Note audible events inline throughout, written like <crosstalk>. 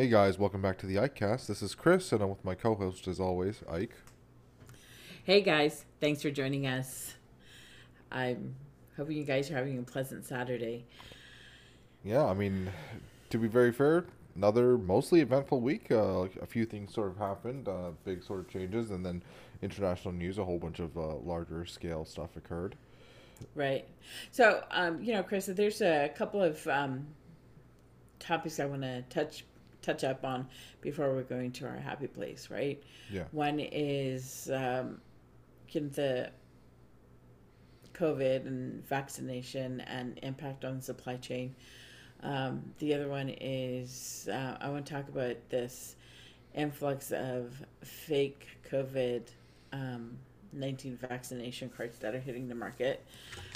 Hey guys, welcome back to the IkeCast. This is Chris, and I'm with my co-host as always, Ike. Hey guys, thanks for joining us. I'm hoping you guys are having a pleasant Saturday. Yeah, I mean, to be very fair, another mostly eventful week. Uh, a few things sort of happened, uh, big sort of changes, and then international news. A whole bunch of uh, larger scale stuff occurred. Right. So, um, you know, Chris, there's a couple of um, topics I want to touch touch up on before we're going to our happy place, right? Yeah. One is um, the COVID and vaccination and impact on the supply chain. Um, the other one is uh, I want to talk about this influx of fake COVID um, 19 vaccination cards that are hitting the market.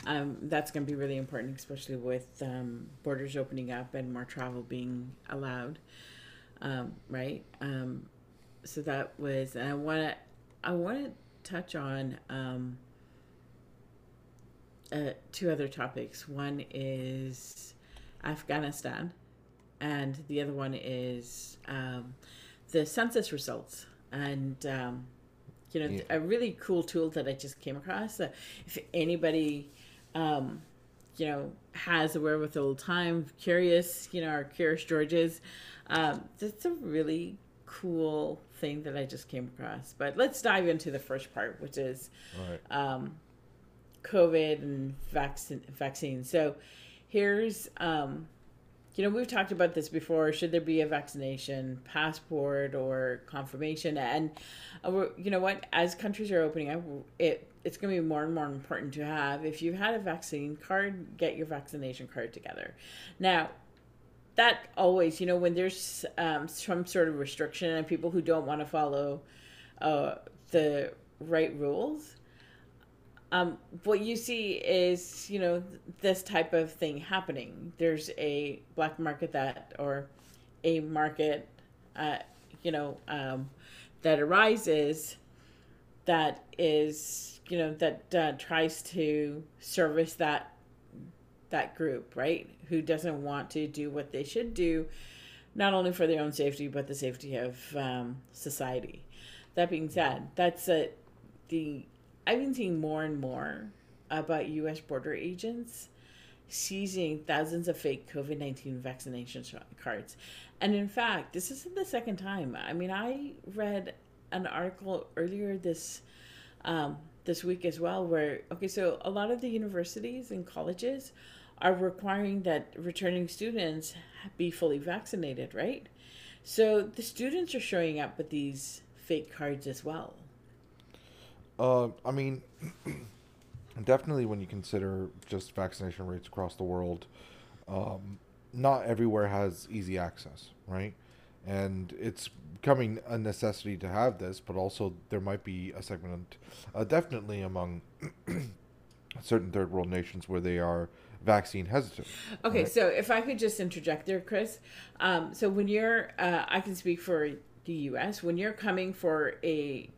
Um, that's going to be really important, especially with um, borders opening up and more travel being allowed. Um, right? Um, so that was, and I want to, I want to touch on um, uh, two other topics. One is Afghanistan, and the other one is um, the census results. And um, you know, Yeah. a really cool tool that I just came across. Uh, if anybody, um, you know, has a wherewithal time, curious, you know, or curious Georges, um, that's a really cool thing that I just came across. But let's dive into the first part, which is right. um, COVID and vaccine vaccine. So here's um, you know we've talked about this before. Should there be a vaccination passport or confirmation? And uh, you know what, as countries are opening up, it it's going to be more and more important to have. If you've had a vaccine card, get your vaccination card together. Now. That always, you know, when there's um, some sort of restriction and people who don't want to follow uh, the right rules, um, what you see is you know this type of thing happening. There's a black market that or a market uh, you know um, that arises that is you know that uh, tries to service that that group right who doesn't want to do what they should do not only for their own safety but the safety of um, society that being said that's a the I've been seeing more and more about U.S. border agents seizing thousands of fake COVID 19 vaccination cards. And in fact, this isn't the second time. I mean, I read an article earlier this um, this week as well where, okay, so a lot of the universities and colleges are requiring that returning students be fully vaccinated, right? So the students are showing up with these fake cards as well. Uh, I mean, <clears throat> definitely when you consider just vaccination rates across the world, um, not everywhere has easy access, right? And it's becoming a necessity to have this, but also there might be a segment, uh, definitely among <clears throat> certain third world nations where they are vaccine hesitant. Okay, Right. so if I could just interject there, Chris. Um, so when you're, uh, I can speak for the U.S. When you're coming for a,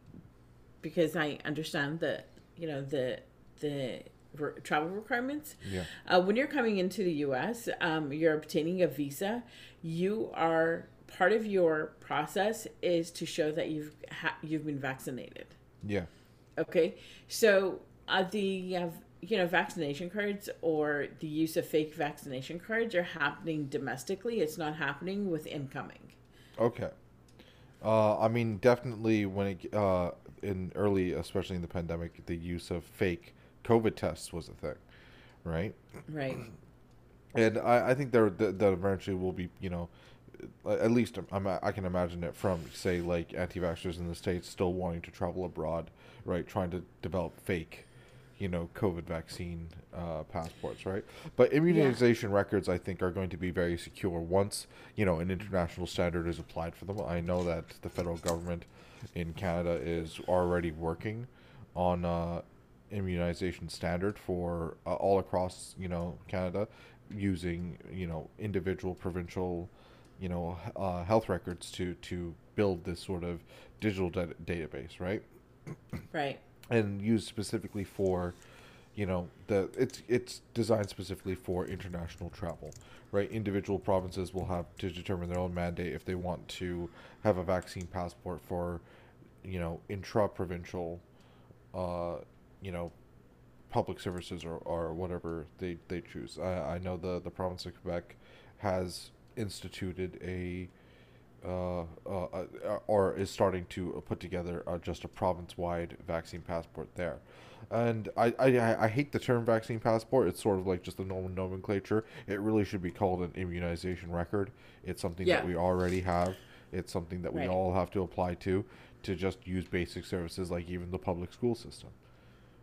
because I understand the, you know, the the re- travel requirements. Yeah. Uh, when you're coming into the U.S., um, you're obtaining a visa. You are part of your process is to show that you've ha- you've been vaccinated. Yeah. Okay, so uh, the uh, you know vaccination cards or the use of fake vaccination cards are happening domestically. It's not happening with incoming. Okay. Uh, I mean, definitely when it uh, in early, especially in the pandemic, the use of fake COVID tests was a thing, right? Right. And I, I think there that, that eventually will be, you know, at least I'm, I can imagine it from say like anti-vaxxers in the states still wanting to travel abroad, right? Trying to develop fake, you know, COVID vaccine uh, passports, right? But immunization records, I think, are going to be very secure once you know an international standard is applied for them. I know that the federal government in Canada is already working on uh, immunization standard for uh, all across you know Canada using you know individual provincial you know uh, health records to to build this sort of digital da- database right? Right. and used specifically for you know the it's it's designed specifically for international travel right? Individual provinces will have to determine their own mandate if they want to have a vaccine passport for you know intra provincial uh you know public services or, or whatever they, they choose. I, I know the the province of quebec has instituted a uh, uh, uh, or is starting to put together uh, just a province-wide vaccine passport there. And I, I, I hate the term vaccine passport. It's sort of like just a normal nomenclature. It really should be called an immunization record. It's something Yeah. that we already have. It's something that we Right. all have to apply to to just use basic services like even the public school system.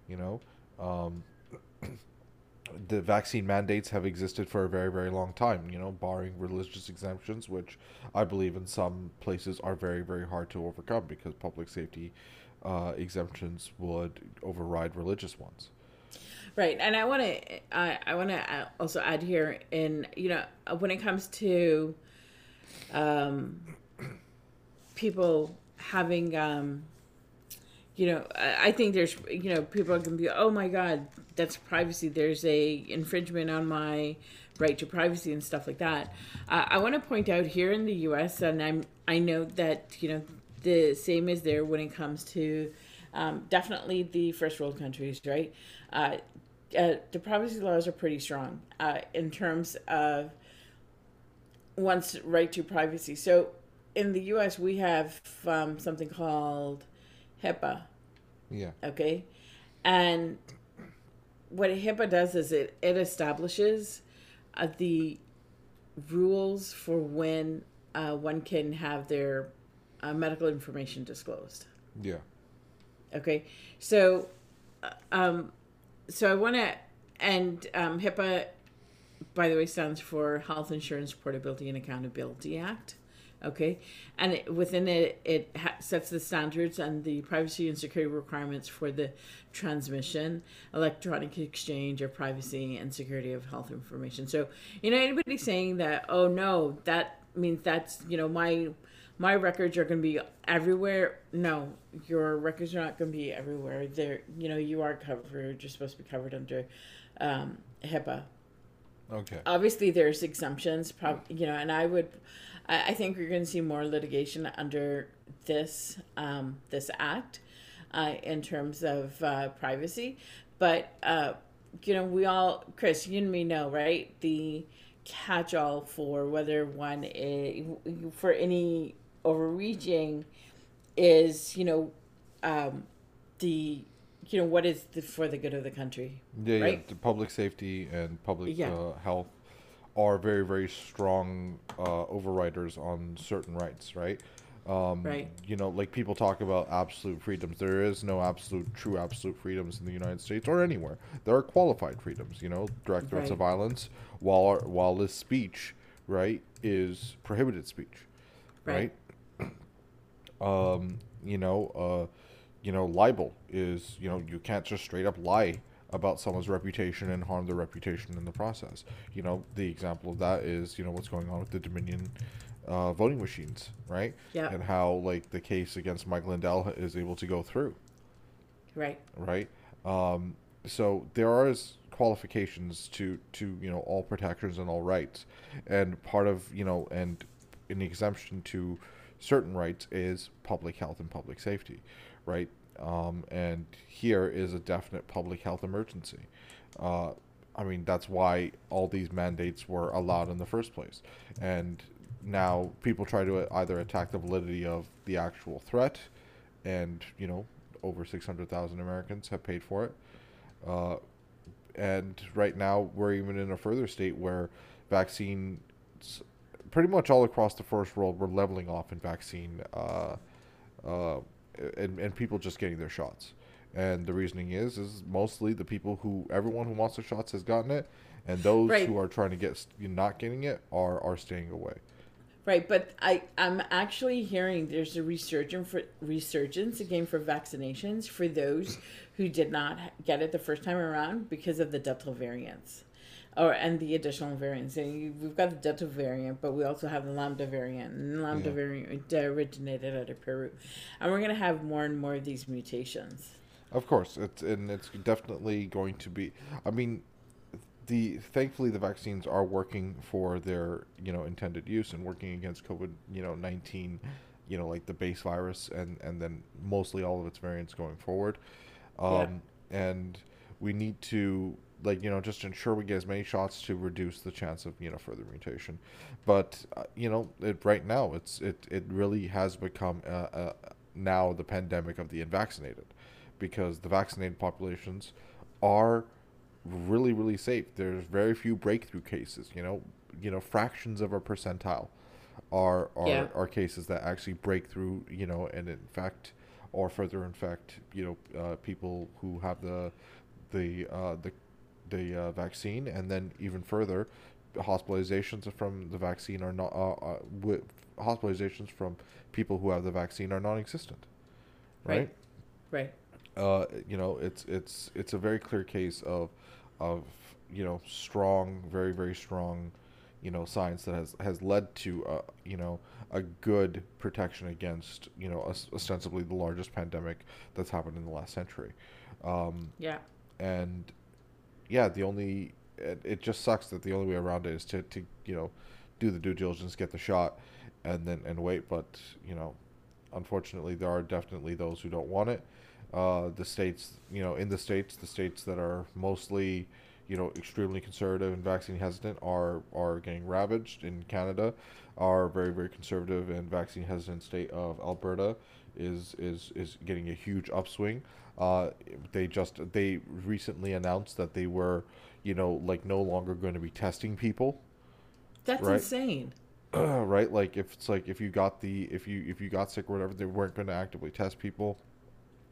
You know, um, <clears throat> the vaccine mandates have existed for a very very long time you know barring religious exemptions which i believe in some places are very very hard to overcome because public safety uh, exemptions would override religious ones. Right, and I want to I, I want to also add here in you know when it comes to um, people having um, you know I, think there's you know people can be oh my god that's privacy there's a infringement on my right to privacy and stuff like that. Uh, I want to point out here in the U.S. and I'm I know that you know the same is there when it comes to um, definitely the first world countries, right? Uh, uh, the privacy laws are pretty strong uh, in terms of one's right to privacy. So in the U.S., we have um, something called HIPAA, yeah. Okay, and what HIPAA does is it it establishes uh, the rules for when uh, one can have their uh, medical information disclosed. yeah. Okay, so, uh, um, so I want to, and um, HIPAA, by the way, stands for Health Insurance Portability and Accountability Act. Okay, and it, within it, it ha- sets the standards and the privacy and security requirements for the transmission, electronic exchange, or privacy and security of health information. So, you know, anybody saying that, oh no, that means that's you know my my records are going to be everywhere. No, your records are not going to be everywhere. They're, you know, you are covered. You're supposed to be covered under um, HIPAA. okay Obviously, there's exemptions. Prob- you know, and I would, I, I think we're going to see more litigation under this um, this act uh, in terms of uh, privacy. But uh, you know, we all, Chris, you and me know, right? The catch-all for whether one is, for any overreaching is, you know, um, the you know what is the, for the good of the country. yeah, yeah Right. the public safety and public Yeah. uh, health are very very strong uh, overriders on certain rights right? Um, Right. you know like people talk about absolute freedoms. There is no absolute true absolute freedoms in the united states or anywhere. There are qualified freedoms you know direct threats of violence while our, while this speech right is prohibited speech Right. right, <clears throat> um you know uh you know libel is you know you can't just straight up lie about someone's reputation and harm their reputation in the process. You know the example of that is you know what's going on with the dominion uh, voting machines right? Yeah. and how like the case against mike lindell is able to go through. Right. right? Um so there are qualifications to to you know all protections and all rights. And part of you know and an exemption to certain rights is public health and public safety right um and here is a definite public health emergency uh i mean that's why all these mandates were allowed in the first place and now people try to either attack the validity of the actual threat and you know over 600,000 Americans have paid for it. Uh, and right now we're even in a further state where vaccines pretty much all across the first world we're leveling off in vaccine uh, uh, and, and people just getting their shots. And the reasoning is is mostly the people who everyone who wants the shots has gotten it and those Right. who are trying to get not getting it are are staying away. Right, but I I'm actually hearing there's a resurgence for resurgence again for vaccinations for those who did not get it the first time around because of the Delta variants, or and the additional variants. And you- we've got the Delta variant, but we also have the Lambda variant, and Lambda Yeah. variant originated out of Peru, and we're gonna have more and more of these mutations. Of course, it's and it's definitely going to be. I mean, the thankfully the vaccines are working for their you know intended use and working against COVID you know nineteen, you know like the base virus and and then mostly all of its variants going forward, um, yeah. and we need to like you know just ensure we get as many shots to reduce the chance of you know further mutation, but uh, you know it right now it's it it really has become uh, uh, now the pandemic of the unvaccinated, because the vaccinated populations are really really safe. There's very few breakthrough cases. You know, you know fractions of a percentile are are, yeah. are cases that actually break through. You know, and infect or further infect. You know, uh, people who have the the uh, the the uh, vaccine, and then even further, hospitalizations from the vaccine are not uh, uh, hospitalizations from people who have the vaccine are non-existent. Right. Right. Uh, you know, it's it's it's a very clear case of of you know strong, very very strong, you know, science that has has led to uh, you know a good protection against you know ostensibly the largest pandemic that's happened in the last century. Um, yeah. And yeah, the only it, it just sucks that the only way around it is to to you know do the due diligence, get the shot, and then and wait. But you know, unfortunately, there are definitely those who don't want it uh, the states, you know, in the states, the states that are mostly, you know, extremely conservative and vaccine hesitant are are getting ravaged. In Canada, are very very conservative and vaccine hesitant state of Alberta is is is getting a huge upswing. Uh, they just they recently announced that they were, you know, like no longer going to be testing people. That's right? insane. <clears throat> right, like if it's like if you got the if you if you got sick or whatever, they weren't going to actively test people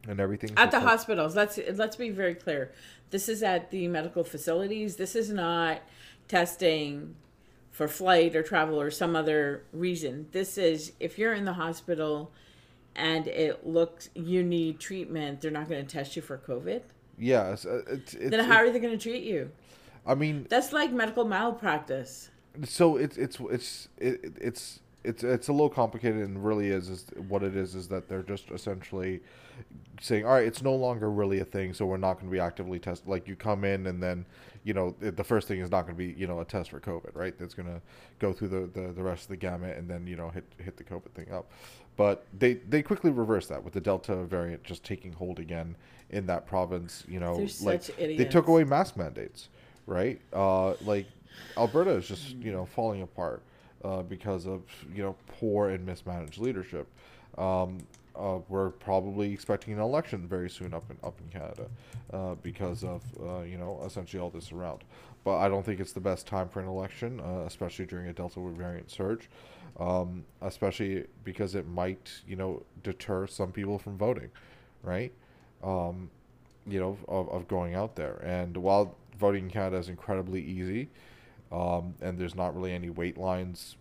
and everything at the hospitals. Let's let's be very clear. This is at the medical facilities. This is not testing for flight or travel or some other reason. This is if you're in the hospital and it looks you need treatment, they're not going to test you for COVID. Yes. Uh, it's, it's, then how are they going to treat you? I mean, that's like medical malpractice. So it's it's it's it, it's it's it's a little complicated and really is is what it is is that they're just essentially saying all right it's no longer really a thing so we're not going to be actively tested like you come in and then you know the first thing is not going to be you know a test for covid right that's going to go through the, the the rest of the gamut and then you know hit hit the covid thing up but they they quickly reversed that with the delta variant just taking hold again in that province you know They're like they took away mask mandates right uh like alberta is just you know falling apart uh, because of you know poor and mismanaged leadership. Um, uh, we're probably expecting an election very soon up in up in Canada uh, because of uh, you know essentially all this around. But I don't think it's the best time for an election, uh, especially during a Delta variant surge, um, especially because it might you know deter some people from voting, right? Um, you know of, of going out there. And while voting in Canada is incredibly easy, um, and there's not really any wait lines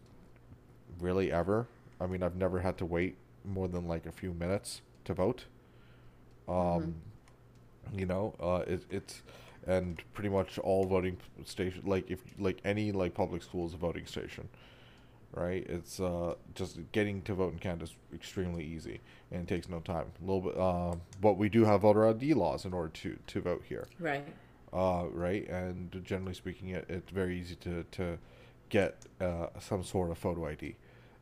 really ever. I mean, I've never had to wait more than like a few minutes to vote. Um, mm-hmm. You know, uh, it, it's and pretty much all voting station like if like any like public school is a voting station right it's uh just getting to vote in canada is extremely easy and it takes no time a little bit uh, but we do have voter id laws in order to to vote here right uh, right? And generally speaking, it, it's very easy to, to get uh, some sort of photo ID,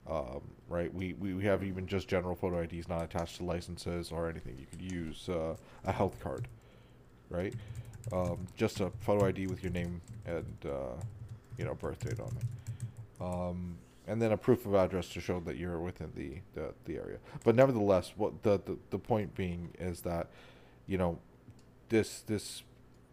um, right? We, we, we have even just general photo IDs not attached to licenses or anything. You could use uh, a health card, right? Um, just a photo ID with your name and uh, you know birth date on it. Um, and then a proof of address to show that you're within the, the, the area. But nevertheless, what the, the, the point being is that, you know, this this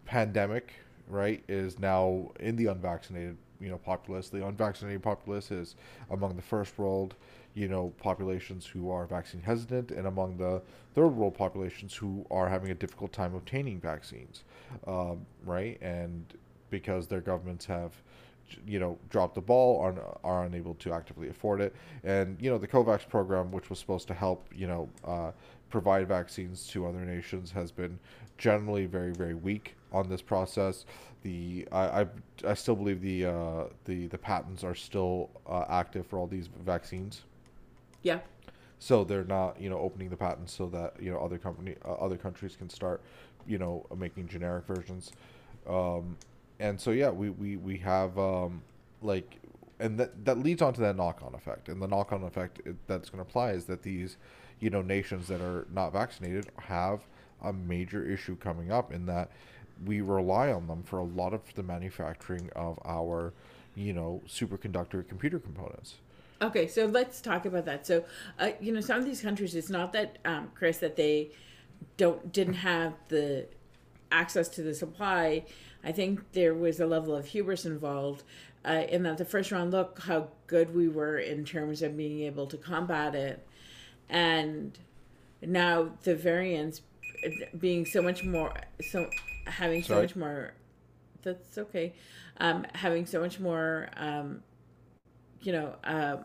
pandemic, right, is now in the unvaccinated, you know, populace. The unvaccinated populace is among the first world, you know, populations who are vaccine hesitant, and among the third world populations who are having a difficult time obtaining vaccines, um, right, and because their governments have you know drop the ball are, are unable to actively afford it and you know the covax program which was supposed to help you know uh, provide vaccines to other nations has been generally very very weak on this process. The I I, I still believe the uh, the the patents are still uh, active for all these vaccines. Yeah. so they're not you know opening the patents so that you know other company uh, other countries can start you know making generic versions um, and so yeah we we, we have um, like and that that leads on to that knock-on effect and the knock-on effect that's going to apply is that these you know nations that are not vaccinated have a major issue coming up in that we rely on them for a lot of the manufacturing of our you know superconductor computer components Okay, so let's talk about that. So, uh, you know, some of these countries, it's not that, um, Chris, that they don't didn't have the access to the supply. I think there was a level of hubris involved uh, in that the first round. Look how good we were in terms of being able to combat it, and now the variants uh, being so much more so having so much more. That's okay. Um, having so much more. Um, you know, uh,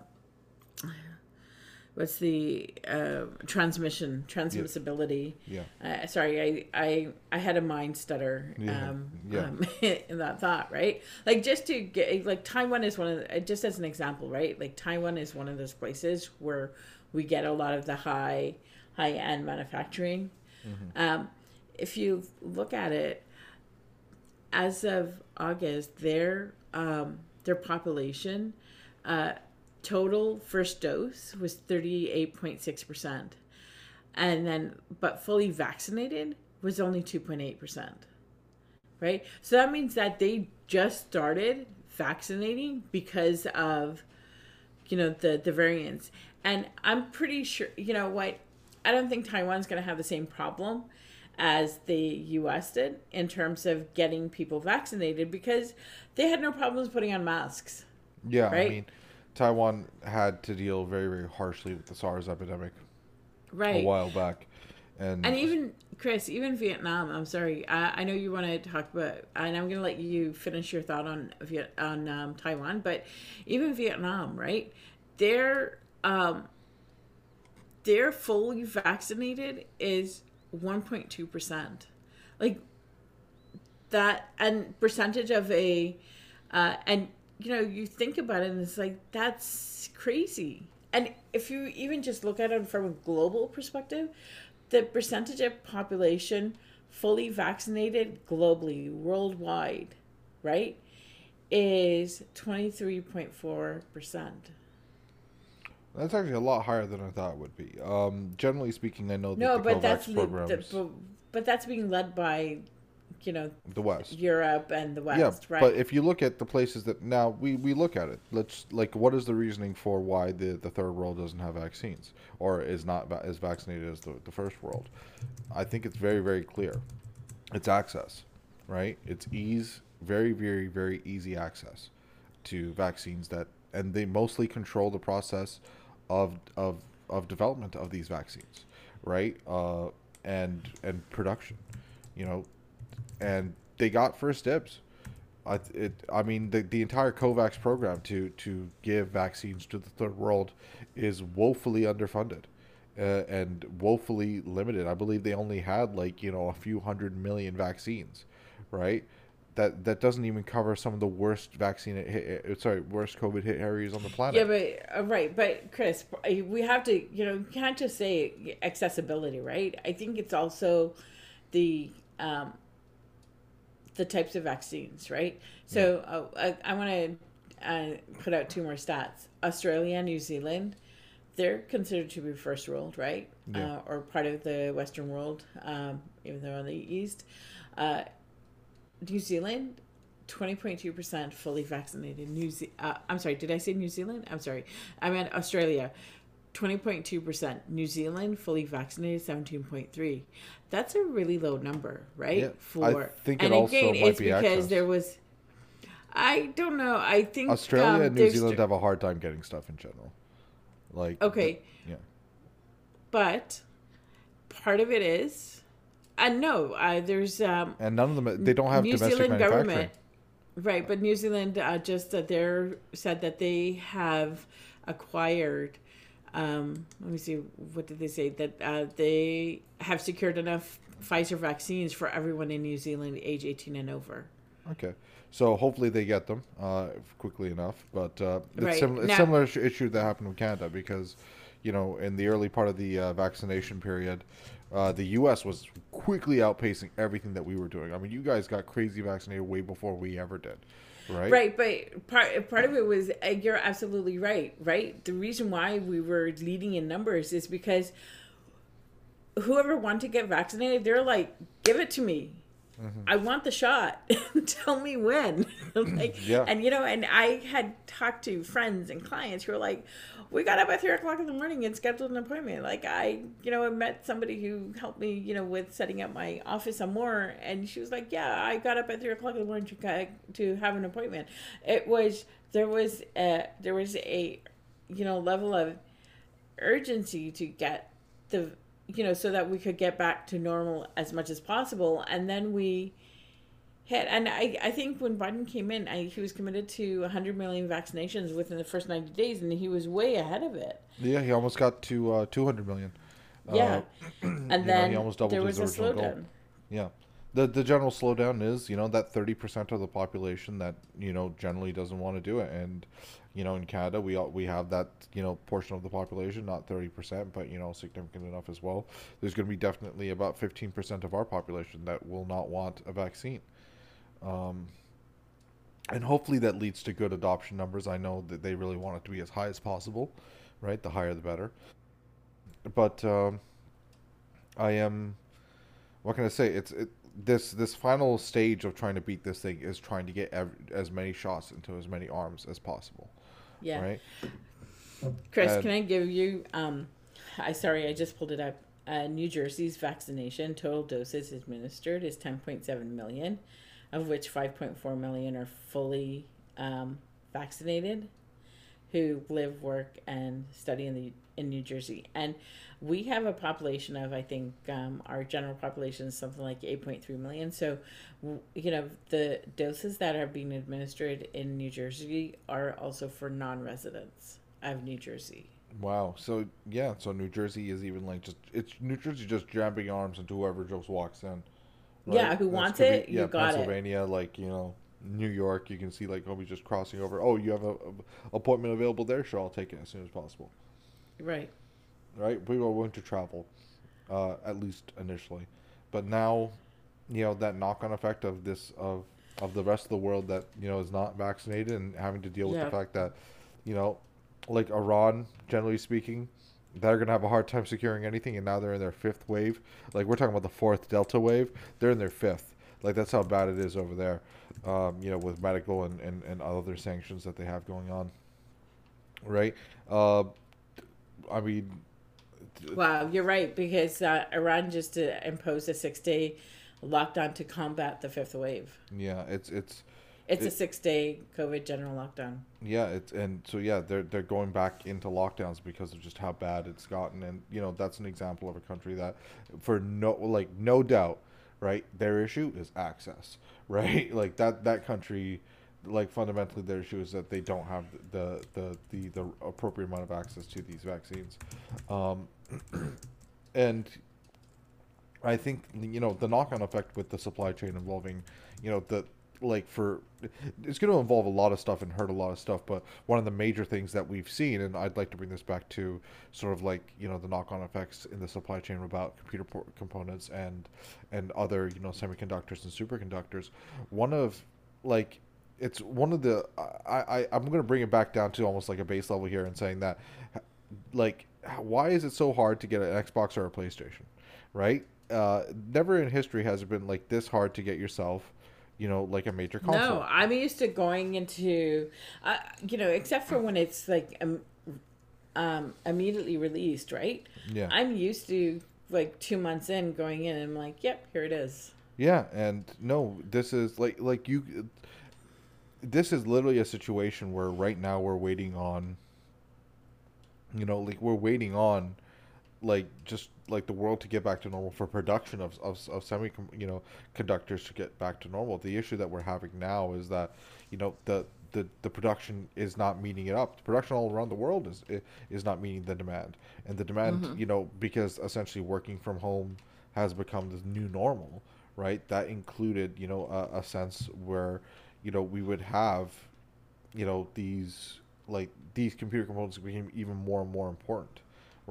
what's the uh, transmission, transmissibility? yeah Uh, sorry, I, I I had a mind stutter Yeah, um, yeah. um, <laughs> in that thought, right? Like just to get like Taiwan is one of the, just as an example, right? Like Taiwan is one of those places where we get a lot of the high high end manufacturing. Mm-hmm. Um, if you look at it, as of August, their um, their population uh, total first dose was thirty eight point six percent, and then but fully vaccinated was only two point eight percent. Right, so that means that they just started vaccinating because of you know the the variants, and I'm pretty sure you know what. I don't think Taiwan's going to have the same problem as the US did in terms of getting people vaccinated because they had no problems putting on masks. Yeah, I Right? mean, Taiwan had to deal very, very harshly with the SARS epidemic Right. a while back, and, And even Chris, even Vietnam. I'm sorry. I, I know you want to talk about, and I'm going to let you finish your thought on Viet on um, Taiwan. But even Vietnam, right? They're um, they're fully vaccinated is 1.2 percent. Like that, and percentage of a, uh, and you know, you think about it, and it's like that's crazy. And if you even just look at it from a global perspective, the percentage of population fully vaccinated globally, worldwide, right, is 23.4%. that's actually a lot higher than I thought it would be. Um, generally speaking, I know that No, the but COVAX that's programs, the, the, but, but that's being led by, you know, the West. Europe and the West, yeah, right? but if you look at the places that now we, we look at it, let's like what is the reasoning for why the, the third world doesn't have vaccines or is not va- as vaccinated as the, the first world? I think it's very very clear. It's access, right? It's ease, very very very easy access to vaccines that, and they mostly control the process of of of development of these vaccines, right? Uh, and and production, you know, and they got first dibs. I it, I mean, the, the entire COVAX program to, to give vaccines to the third world is woefully underfunded uh, and woefully limited. I believe they only had like you know a few hundred million vaccines, right? That that doesn't even cover some of the worst vaccine hit, sorry worst COVID hit areas on the planet. Yeah, but uh, right, but Chris, we have to, you know, you can't just say accessibility, right? I think it's also the um, the types of vaccines, right? So uh, I, I want to uh, put out two more stats. Australia and New Zealand, they're considered to be first world, right? Yeah. Uh, or part of the Western world, um, even though on the East. Uh, New Zealand, twenty point two percent fully vaccinated. New Ze- uh, I'm sorry, did I say New Zealand? I'm sorry, I meant Australia. Twenty point two percent. New Zealand fully vaccinated, seventeen point three. That's a really low number, right? Yeah, I think it and also again, might it's be because access. there was. I don't know. I think Australia um, and New Zealand have a hard time getting stuff in general. Like Okay, yeah, but part of it is, and no, uh, there's um, and none of them they don't have New domestic Zealand manufacturing. government, right? But New Zealand uh, just that they're said that they have acquired. Um, let me see. What did they say? That uh, they have secured enough Pfizer vaccines for everyone in New Zealand age 18 and over. Okay, so hopefully they get them uh, quickly enough. But uh, it's, Right. sim- Now- similar issue- issue that happened with Canada because, you know, in the early part of the uh, vaccination period, uh, the U.S. was quickly outpacing everything that we were doing. I mean, you guys got crazy vaccinated way before we ever did, right? Right, but part part of it was uh, you're absolutely right. Right, the reason why we were leading in numbers is because whoever wanted to get vaccinated, they're like, "Give it to me." Mm-hmm. I want the shot. <laughs> Tell me when. <laughs> like, <clears throat> yeah. And you know, and I had talked to friends and clients who were like, "We got up at three o'clock in the morning and scheduled an appointment." Like, I, you know, I met somebody who helped me, you know, with setting up my office on more, and she was like, "Yeah, I got up at three o'clock in the morning to to have an appointment." It was there was a there was a, you know, level of urgency to get the you know, so that we could get back to normal as much as possible. And then we hit, and I, I think when Biden came in, I, he was committed to 100 million vaccinations within the first 90 days, and he was way ahead of it. Yeah, he almost got to uh, 200 million. Yeah, uh, <clears throat> and then know, there was a slowdown. Goal. Yeah. The, the general slowdown is, you know, that 30% of the population that, you know, generally doesn't want to do it. And, you know, in Canada, we we have that you know portion of the population, not thirty percent, but you know significant enough as well. There's going to be definitely about fifteen percent of our population that will not want a vaccine, um, and hopefully that leads to good adoption numbers. I know that they really want it to be as high as possible, right? The higher the better. But um, I am, what can I say? It's it, this this final stage of trying to beat this thing is trying to get ev- as many shots into as many arms as possible. Yeah. Right. Chris, and, can I give you? Um, I sorry, I just pulled it up. Uh, New Jersey's vaccination total doses administered is 10.7 million, of which 5.4 million are fully um, vaccinated, who live, work, and study in the in New Jersey. And we have a population of, I think, um, our general population is something like 8.3 million. So, you know, the doses that are being administered in New Jersey are also for non residents of New Jersey. Wow. So, yeah, so New Jersey is even like just, it's New Jersey just jamming arms into whoever just walks in. Right? Yeah, who That's wants it, be, yeah, you got Pennsylvania, it. like, you know, New York, you can see like Obi just crossing over. Oh, you have a, a appointment available there? Sure, I'll take it as soon as possible. Right. Right. We were willing to travel, uh, at least initially, but now, you know, that knock-on effect of this of of the rest of the world that you know is not vaccinated and having to deal with yeah. the fact that, you know, like Iran, generally speaking, they're gonna have a hard time securing anything, and now they're in their fifth wave. Like we're talking about the fourth Delta wave, they're in their fifth. Like that's how bad it is over there. Um, you know, with medical and, and, and other sanctions that they have going on. Right. Uh, I mean, wow, you're right because uh, Iran just uh, imposed a six day lockdown to combat the fifth wave. Yeah, it's it's it's it, a six day COVID general lockdown. Yeah, it's and so yeah, they're they're going back into lockdowns because of just how bad it's gotten, and you know that's an example of a country that, for no like no doubt, right, their issue is access, <laughs> right, like that that country like fundamentally their issue is that they don't have the the the, the appropriate amount of access to these vaccines. Um, <clears throat> and i think you know the knock-on effect with the supply chain involving you know the like for it's going to involve a lot of stuff and hurt a lot of stuff but one of the major things that we've seen and i'd like to bring this back to sort of like you know the knock-on effects in the supply chain about computer components and and other you know semiconductors and superconductors one of like it's one of the I, I I'm gonna bring it back down to almost like a base level here and saying that like why is it so hard to get an Xbox or a PlayStation, right? Uh, never in history has it been like this hard to get yourself, you know, like a major console. No, I'm used to going into, uh, you know, except for when it's like um, um, immediately released, right? Yeah. I'm used to like two months in going in and I'm like, yep, here it is. Yeah, and no, this is like like you this is literally a situation where right now we're waiting on you know like we're waiting on like just like the world to get back to normal for production of, of, of semi you know conductors to get back to normal. The issue that we're having now is that you know the the, the production is not meeting it up. The production all around the world is is not meeting the demand. And the demand mm-hmm. you know because essentially working from home has become the new normal right? That included you know a, a sense where you know, we would have, you know, these like these computer components became even more and more important,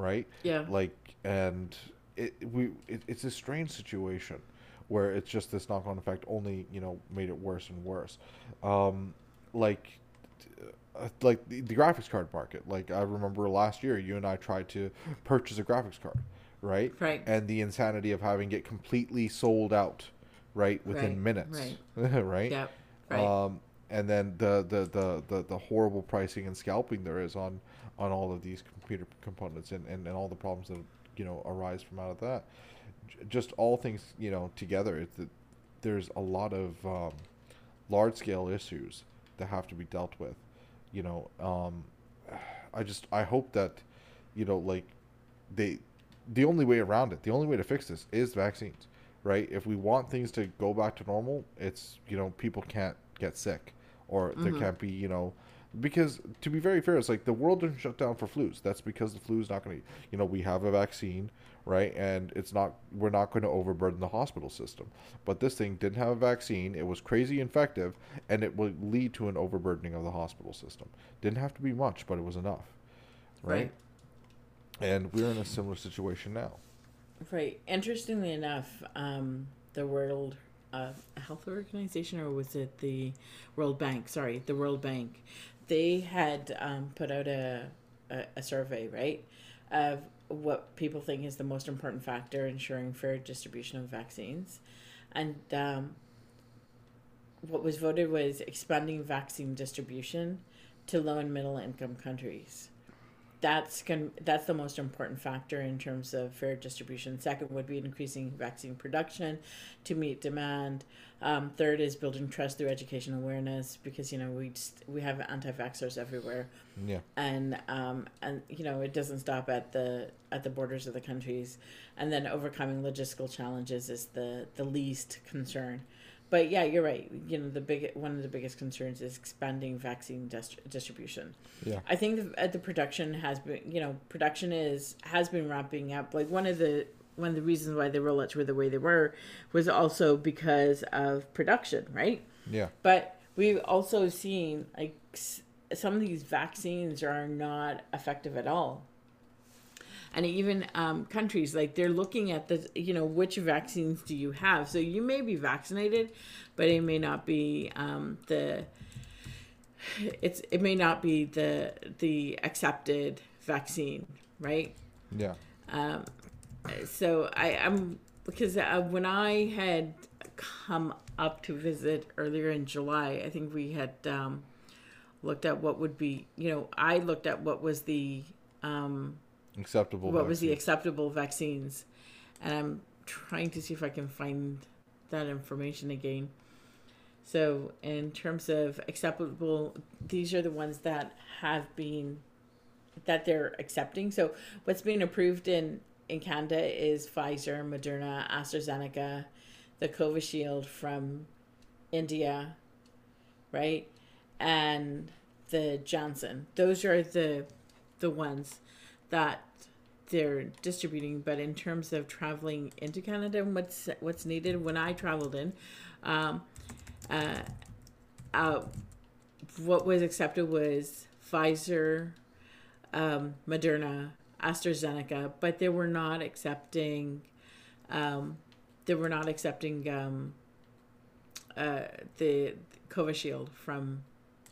right? Yeah. Like, and it we it, it's a strange situation where it's just this knock on effect only you know made it worse and worse. Um, like uh, like the, the graphics card market. Like I remember last year, you and I tried to purchase a graphics card, right? Right. And the insanity of having it completely sold out, right, within Right, minutes, right. <laughs> right? Yeah. Right. Um, and then the, the, the, the, the horrible pricing and scalping there is on, on all of these computer components and, and, and all the problems that you know arise from out of that. J- Just all things you know together, it's that there's a lot of um, large scale issues that have to be dealt with. You know, um, I just I hope that you know like they the only way around it, the only way to fix this is vaccines, right? If we want things to go back to normal, it's you know people can't get sick or there can't be you know because to be very fair, it's like the world didn't shut down for flus. That's because the flu is not going to you know we have a vaccine, right? And it's not we're not going to overburden the hospital system. But this thing didn't have a vaccine. It was crazy infective, and it would lead to an overburdening of the hospital system. Didn't have to be much, but it was enough, right? Right. And we're in a similar situation now. Right. Interestingly enough, um, the World uh, Health Organization, or was it the World Bank? Sorry, the World Bank. They had um, put out a, a, a survey, right, of what people think is the most important factor ensuring fair distribution of vaccines. And um, what was voted was expanding vaccine distribution to low and middle income countries that's going that's the most important factor in terms of fair distribution. Second would be increasing vaccine production to meet demand. Um, third is building trust through education awareness because you know we just, we have anti-vaxxers everywhere, Yeah. and um, and you know it doesn't stop at the at the borders of the countries, and then overcoming logistical challenges is the the least concern. But yeah, you're right. You know, the big one of the biggest concerns is expanding vaccine dist- distribution. Yeah. I think the, the production has been, you know, production is has been ramping up. Like one of the one of the reasons why the rollouts were the way they were was also because of production, right? Yeah. But we've also seen like s- some of these vaccines are not effective at all. And even um, countries like they're looking at the you know which vaccines do you have? So you may be vaccinated, but it may not be um, the it's it may not be the the accepted vaccine, right? Yeah. Um, so I, I'm because uh, when I had come up to visit earlier in July, I think we had um, looked at what would be, you know, I looked at what was the um, Acceptable. what was the acceptable vaccines, and I'm trying to see if I can find that information again. So, in terms of acceptable, these are the ones that have been that they're accepting. So, what's being approved in in Canada is Pfizer, Moderna, AstraZeneca, the Covishield from India, right, and the Johnson. Those are the the ones that they're distributing. But in terms of traveling into Canada, what's what's needed when I traveled in, um, uh, uh, what was accepted was Pfizer, um, Moderna, AstraZeneca, but they were not accepting. Um, they were not accepting um, uh, the Covishield from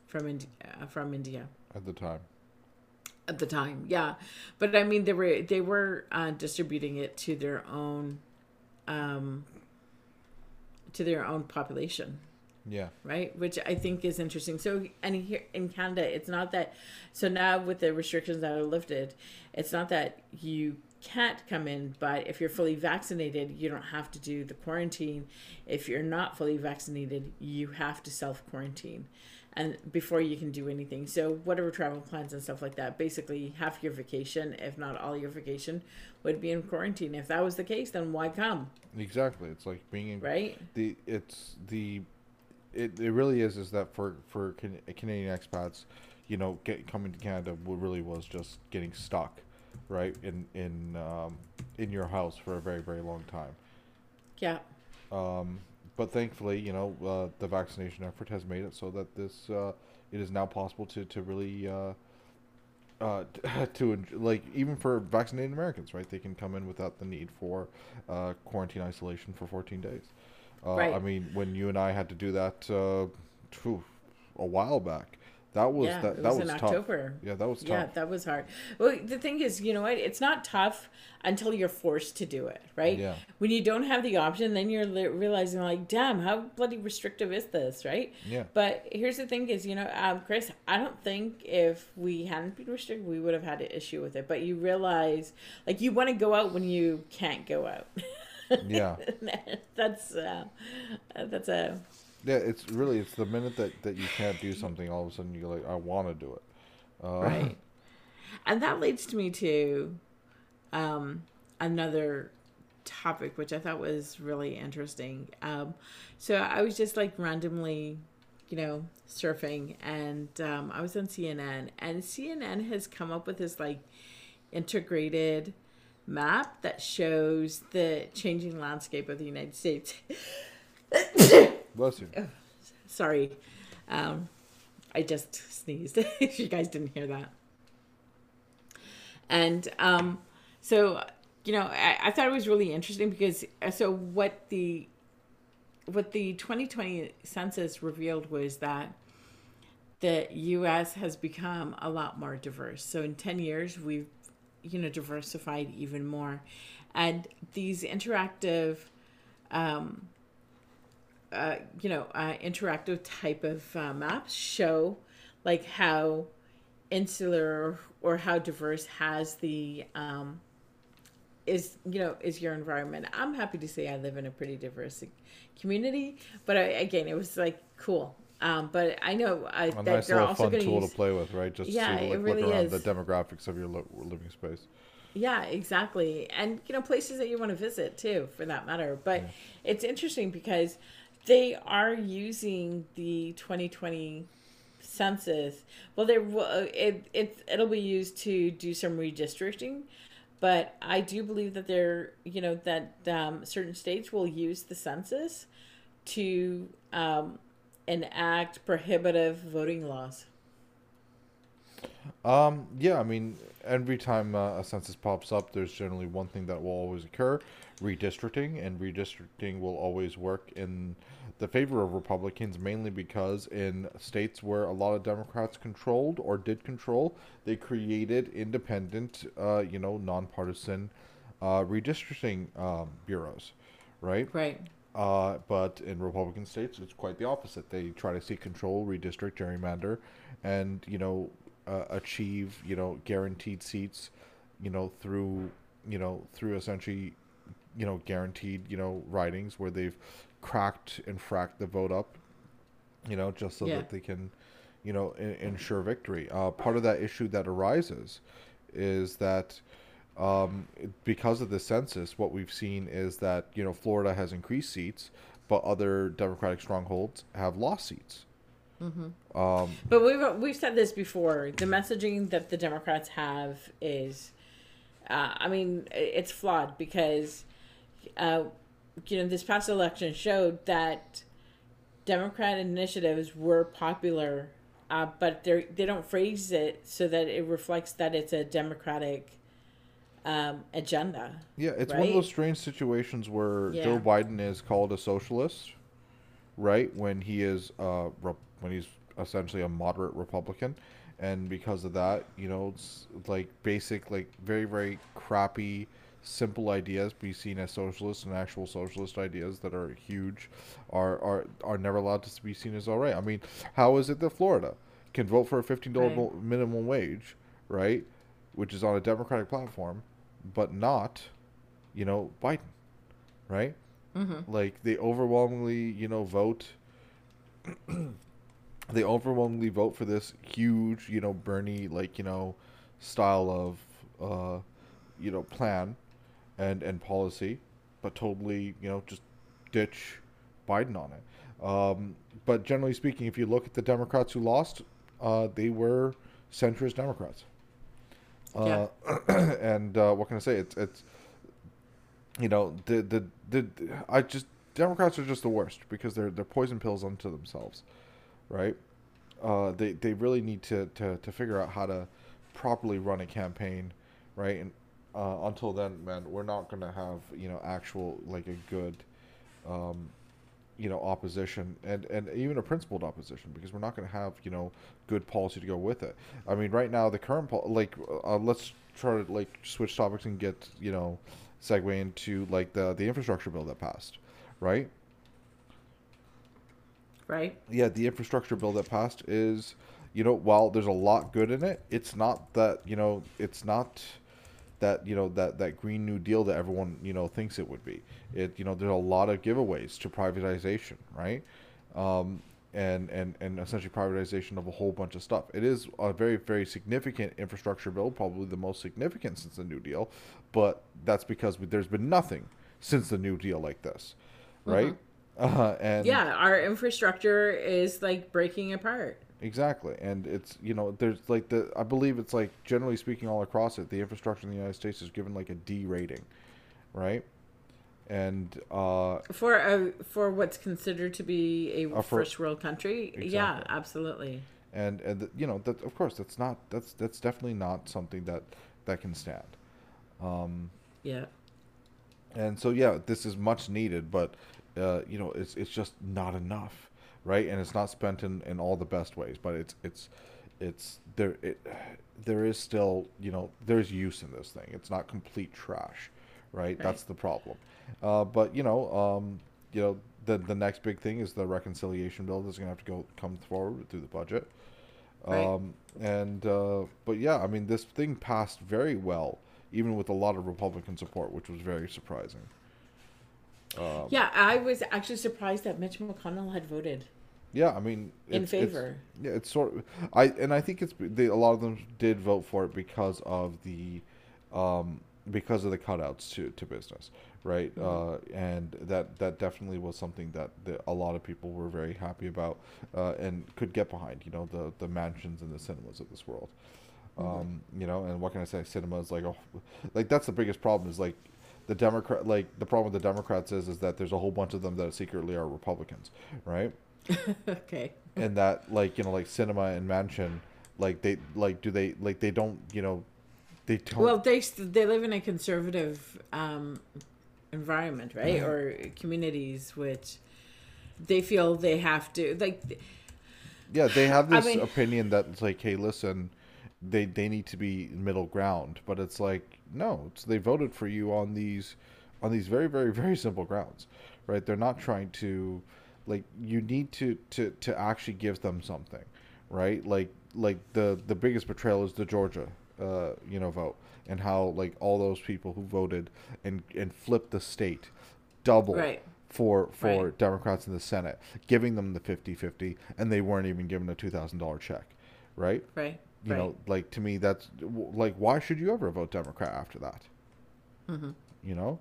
from Indi- uh, from India at the time. At the time. Yeah, but I mean they were they were uh, distributing it to their own, um, to their own population Yeah. right? Which I think is interesting. So, and here in Canada, it's not that. So now with the restrictions that are lifted, it's not that you can't come in, but if you're fully vaccinated, you don't have to do the quarantine. If you're not fully vaccinated, you have to self quarantine, and before you can do anything. So whatever travel plans and stuff like that, basically half your vacation, if not all your vacation, would be in quarantine. If that was the case, then why come, Exactly. It's like being in right? the it's the it, it really is is that for for Can- Canadian expats, you know, get coming to Canada really was just getting stuck, right in in um, in your house for a very very long time. Yeah. Um, but thankfully, you know, uh, the vaccination effort has made it so that this uh, it is now possible to to really uh, uh, <laughs> to like even for vaccinated Americans, right? They can come in without the need for uh, quarantine isolation for 14 days. Uh, Right. I mean, when you and I had to do that uh, phew, a while back, that was yeah, that that was was in tough. October. Yeah, that was tough. Yeah, that was hard. Well, the thing is, you know what? It's not tough until you're forced to do it, right? Yeah. When you don't have the option, then you're realizing, like, damn, how bloody restrictive is this, right? Yeah. But here's the thing: is you know, um, Chris, I don't think if we hadn't been restricted, we would have had an issue with it. But you realize, like, you want to go out when you can't go out. Yeah. <laughs> that's uh, that's a Yeah, it's really it's the minute that, that you can't do something, all of a sudden you're like, I want to do it. Uh, right. <laughs> And that leads to me to um, another topic which i thought was really interesting. Um, so i was just like randomly you know surfing and um, i was on cnn and cnn has come up with this like integrated map that shows the changing landscape of the united states <laughs> Bless you. sorry. Um, i just sneezed. <laughs> If you guys didn't hear that. And um, so you know I, I thought it was really interesting because uh, so what the what the 2020 census revealed was that the us has become a lot more diverse. So in 10 years we've you know diversified even more. And these interactive um, uh, you know uh, interactive type of uh, maps show like how insular or how diverse has the um, is you know is your environment i'm happy to say i live in a pretty diverse community but I, again it was like cool um, but i know I, A that nice they're little also fun going to tool use to play with, right? Just Yeah, to it really look around is. the demographics of your lo- living space. Yeah, exactly. And you know, places that you want to visit too, for that matter. But Yeah. it's interesting because they are using the 2020 census. Well, they will. It it it'll be used to do some redistricting. But I do believe that they're, you know, that um, certain states will use the census to um, enact prohibitive voting laws. Um, yeah, I mean, every time uh, a census pops up, there's generally one thing that will always occur redistricting, and redistricting will always work in the favor of Republicans, mainly because in states where a lot of Democrats controlled or did control, they created independent, uh, you know, nonpartisan uh, redistricting um, bureaus, right? Right. Uh, but in Republican states, it's quite the opposite. They try to seek control, redistrict, gerrymander, and you know, uh, achieve you know guaranteed seats, you know through you know through essentially, you know guaranteed you know ridings where they've cracked and fracked the vote up, you know just so Yeah. that they can, you know, in, ensure victory. Uh, part of that issue that arises is that um, because of the census, what we've seen is that you know Florida has increased seats, but other Democratic strongholds have lost seats. Mm-hmm. Um, But we've we've said this before. The messaging that the Democrats have is, uh, I mean, it's flawed because, uh, you know, this past election showed that Democrat initiatives were popular, uh, but they they don't phrase it so that it reflects that it's a Democratic um, agenda. yeah, it's one of those strange situations where Joe Biden is called a socialist, right? When he is uh, rep- when he's essentially a moderate Republican, and because of that, you know, it's like basic, like very very crappy. Simple ideas be seen as socialist and actual socialist ideas that are huge are are are never allowed to be seen as all right. I mean, how is it that Florida can vote for a fifteen dollar Right. minimum wage, right, which is on a Democratic platform, but not, you know, Biden, right? Mm-hmm. Like they overwhelmingly, you know, vote. <clears throat> they overwhelmingly vote for this huge, you know, Bernie like you know, style of, uh, you know, plan, and and policy, but totally, you know, just ditch Biden on it. Um, but generally speaking, if you look at the Democrats who lost, uh, they were centrist Democrats. Uh, <clears throat> and uh, what can I say? It's it's you know the, the the I just Democrats are just the worst because they're they're poison pills unto themselves, right? Uh, they they really need to, to, to figure out how to properly run a campaign, right? And uh, until then, man, we're not gonna have you know actual like a good, um, you know, opposition and and even a principled opposition because we're not gonna have you know good policy to go with it. I mean, right now the current pol- like uh, let's try to like switch topics and get you know segue into like the the infrastructure bill that passed, right? Right. Yeah, the infrastructure bill that passed is, you know, while there's a lot good in it, it's not that you know, it's not that you know that that green new deal that everyone you know thinks it would be. It you know there's a lot of giveaways to privatization, right? Um, and and and essentially privatization of a whole bunch of stuff. It is a very very significant infrastructure bill, probably the most significant since the New Deal, but that's because there's been nothing since the New Deal like this, right? Uh, and Yeah, our infrastructure is like breaking apart. Exactly, and it's you know there's like the I believe it's like generally speaking all across it the infrastructure in the United States is given like a D rating, right? And uh, For a for what's considered to be a A fir- first world country. Yeah, absolutely. and and the, you know that of course that's not that's that's definitely not something that that can stand. Um, Yeah. and so yeah, this is much needed, but uh, you know it's it's just not enough, right? And it's not spent in, in all the best ways, but it's it's it's there it there is still you know there's use in this thing. It's not complete trash, right? That's the problem. Uh, but you know um, you know the the next big thing is the reconciliation bill that's gonna have to go come forward through the budget. Right. Um, and uh, but yeah, I mean this thing passed very well, even with a lot of Republican support, which was very surprising. Um, Yeah, I was actually surprised that Mitch McConnell had voted. Yeah, I mean, In it's- it's- favor. yeah, it's sort of. I and I think it's they, a lot of them did vote for it because of the, um, because of the cutouts to to business, right? Mm-hmm. Uh, and that that definitely was something that the, a lot of people were very happy about, uh, and could get behind. You know, the the Manchins and the Sinemas of this world. Mm-hmm. Um, you know, and what can I say? Sinemas like, oh, like that's the biggest problem is like the Democrat like the problem with the Democrats is is that there's a whole bunch of them that secretly are Republicans, right? <laughs> okay. and that like you know like Sinema and Manchin like they like do they like they don't you know they don't Well, they they live in a conservative um, environment, right, Mm-hmm. or communities which they feel they have to like. yeah they have I this mean- opinion that it's like hey listen they they need to be middle ground but it's like no it's, they voted for you on these on these very very very simple grounds right they're not trying to like you need to to to actually give them something right like like the the biggest betrayal is the georgia uh you know vote and how like all those people who voted and and flipped the state double Right. for for Right. democrats in the senate giving them the 50-50 and they weren't even given a $2000 check right Right. you right. know like to me that's like why should you ever vote democrat after that Mm-hmm. you know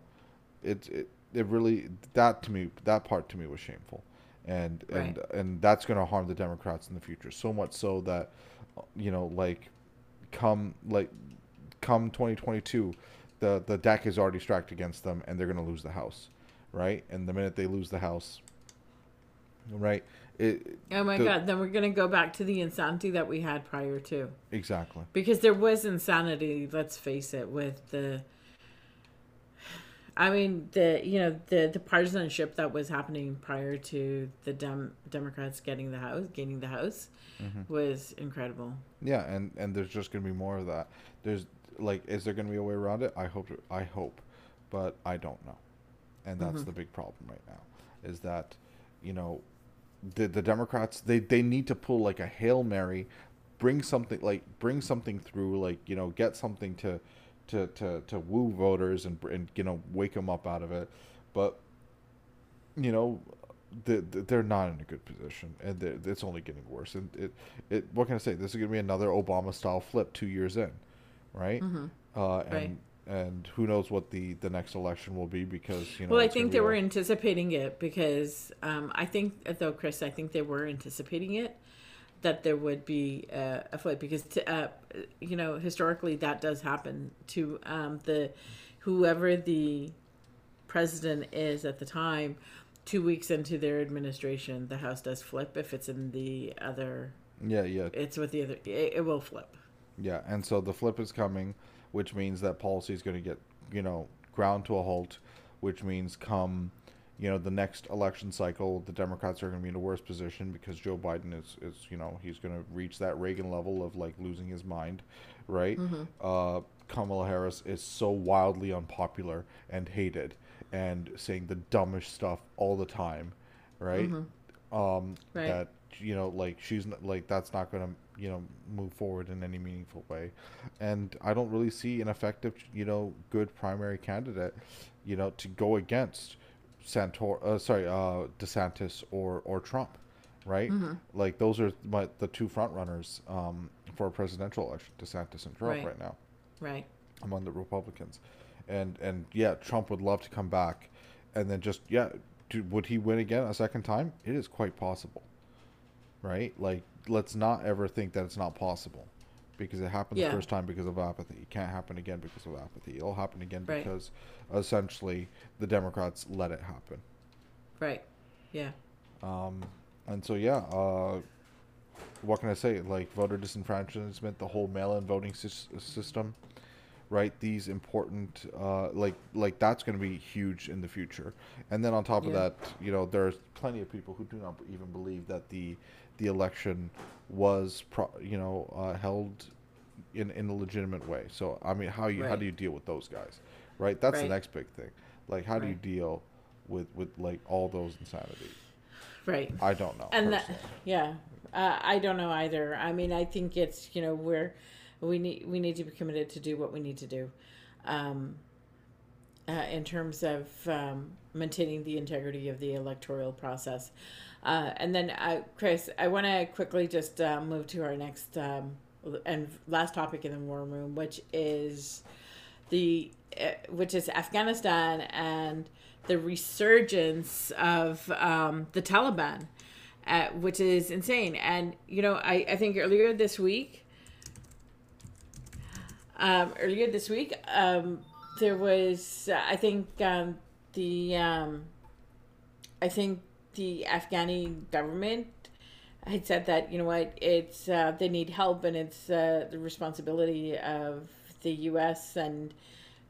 it, it it really that to me that part to me was shameful and and and that's going to harm the democrats in the future so much so that you know like come like come 2022 the the deck is already stacked against them and they're going to lose the house right and the minute they lose the house right it Oh my the- god! Then we're gonna go back to the insanity that we had prior to, exactly because there was insanity. Let's face it, with the. I mean the you know the the partisanship that was happening prior to the Dem- Democrats getting the house gaining the house Mm-hmm. was incredible. Yeah, and and there's just gonna be more of that. There's like, is there gonna be a way around it? I hope. I hope, but I don't know, and that's the big problem right now. Is that, you know, the the Democrats they they need to pull like a hail mary, bring something like bring something through like you know get something to, to to to woo voters and and you know wake them up out of it, but, you know. The, the, they're not in a good position, and it's only getting worse. And it, it, what can I say? This is going to be another Obama-style flip two years in, right? Uh, and Right. and who knows what the the next election will be because you know. Well, I think they a- were anticipating it because um, I think, though, Chris, I think they were anticipating it that there would be uh, a flip because, to, uh, you know, historically that does happen to um, the whoever the president is at the time. Two weeks into their administration, the House does flip. If it's in the other, Yeah, yeah, it's with the other, it, it will flip. Yeah, and so the flip is coming, which means that policy is going to get, you know, ground to a halt, which means come, you know, the next election cycle, the Democrats are going to be in a worse position because Joe Biden is, is you know, he's going to reach that Reagan level of like losing his mind, right? Mm-hmm. Uh, Kamala Harris is so wildly unpopular and hated and saying the dumbest stuff all the time, right? Um, Right. That you know, like she's n- like that's not going to you know move forward in any meaningful way, and I don't really see an effective you know good primary candidate, you know, to go against Santor, uh, sorry, uh, DeSantis or or Trump, right? Like those are my the two front runners um, for a presidential election, DeSantis and Trump Right. right now Right. among the Republicans, and and yeah, Trump would love to come back, and then just yeah, do, would he win again a second time? It is quite possible, right? Like let's not ever think that it's not possible, because it happened Yeah. the first time because of apathy. It can't happen again because of apathy. It'll happen again Right. because essentially the Democrats let it happen. Right. Yeah. Um, and so yeah, uh, what can I say? Like voter disenfranchisement, the whole mail-in voting sys- system, right? These important, uh, like like that's going to be huge in the future. And then on top of that, you know, there's plenty of people who do not even believe that the the election was, pro- you know, uh, held in in a legitimate way. So I mean, how you how do you deal with those guys, right? That's Right. the next big thing. Like, how do you deal with with like all those insanity? Right. I don't know. and that yeah uh, i don't know either i mean i think it's you know we're we need we need to be committed to do what we need to do um, uh, in terms of um, maintaining the integrity of the electoral process uh, and then uh, chris i want to quickly just uh, move to our next um, and last topic in the war room which is the uh, which is Afghanistan and the resurgence of um, the Taliban, uh, which is insane. And you know, I, I think earlier this week, um, earlier this week, um, there was I think um, the um, I think the Afghani government had said that you know what it's uh, they need help and it's uh, the responsibility of the U.S. and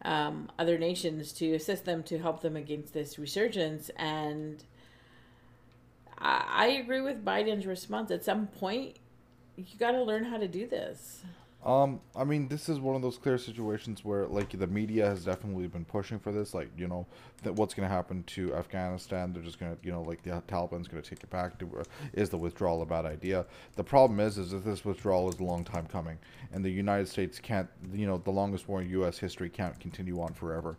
um, other nations to assist them to help them against this resurgence and I, I agree with Biden's response at some point you got to learn how to do this Um, I mean, this is one of those clear situations where, like, the media has definitely been pushing for this. Like, you know, that what's going to happen to Afghanistan? They're just going to, you know, like the Taliban's going to take it back. Do, is the withdrawal a bad idea? The problem is, is that this withdrawal is a long time coming, and the United States can't, you know, the longest war in U.S. history can't continue on forever,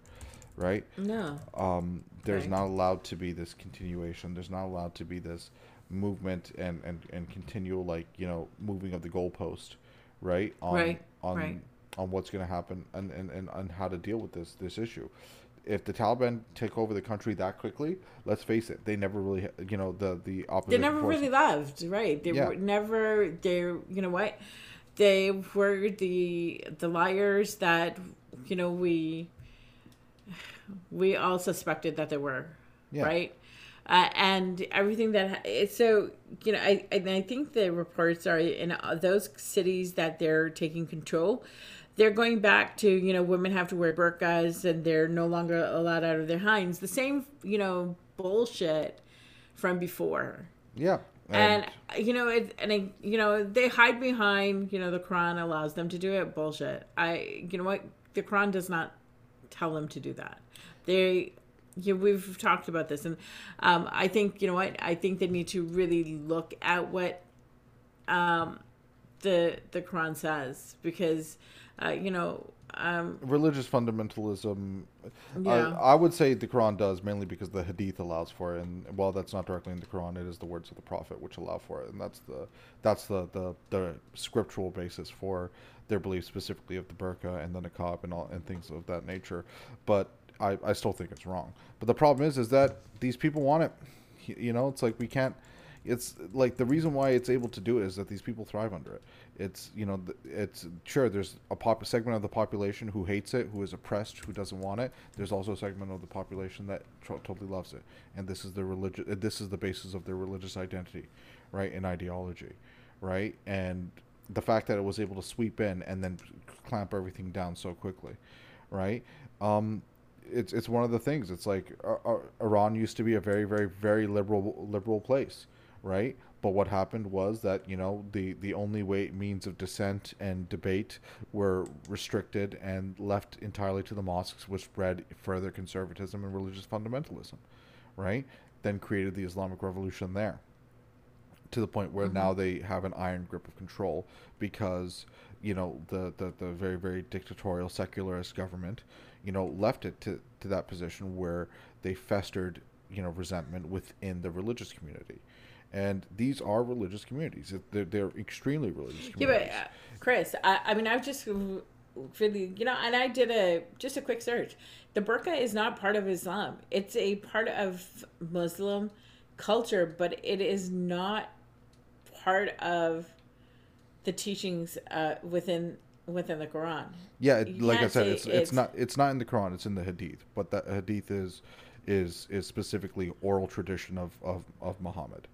right? no um, there's Right. not allowed to be this continuation. There's not allowed to be this movement and, and, and continual like you know moving of the goalpost, right? On Right, on right. on what's going to happen and, and, and, and how to deal with this this issue. If the Taliban take over the country that quickly, let's face it, they never really you know the the opposition. they never forces- really loved right they Yeah. were never they you know what they were the the liars that you know we we all suspected that they were Yeah. right uh, and everything that it's so you know I, I think the reports are in uh, those cities that they're taking control they're going back to you know women have to wear burqas and they're no longer allowed out of their hinds. The same you know bullshit from before. Yeah, and, you know it and I, you know they hide behind you know the quran allows them to do it. Bullshit. I you know what? The quran does not tell them to do that. They you we've talked about this and um, i think you know what i think they need to really look at what um, the the quran says because uh, you know um, religious fundamentalism. Yeah. I, I would say the Quran does mainly because the Hadith allows for it, and while that's not directly in the Quran, it is the words of the Prophet which allow for it, and that's the that's the the, the scriptural basis for their belief specifically of the burqa and the niqab and all and things of that nature. But I, I still think it's wrong. But the problem is is that these people want it. You know, it's like we can't. It's like the reason why it's able to do it is that these people thrive under it. It's you know it's sure there's a pop segment of the population who hates it, who is oppressed, who doesn't want it. There's also a segment of the population that tro- totally loves it, and this is their religion. This is the basis of their religious identity, right, and ideology, right. And the fact that it was able to sweep in and then clamp everything down so quickly, right? Um, it's it's one of the things. It's like uh, uh, Iran used to be a very very very liberal liberal place, right? But what happened was that you know the the only way means of dissent and debate were restricted and left entirely to the mosques, which spread further conservatism and religious fundamentalism, right? Then created the Islamic Revolution there, to the point where mm-hmm. now they have an iron grip of control because you know the, the the very very dictatorial secularist government, you know, left it to to that position where they festered you know resentment within the religious community and these are religious communities. They're, they're extremely religious communities. Yeah, but uh, Chris, I, I mean, I've just really, you know, and I did a just a quick search. The burqa is not part of Islam. It's a part of Muslim culture, but it is not part of the teachings uh, within within the Quran. Yeah, like I said, it's, it's, it's not it's not in the Quran. It's in the Hadith, but the Hadith is is is specifically oral tradition of of, of Muhammad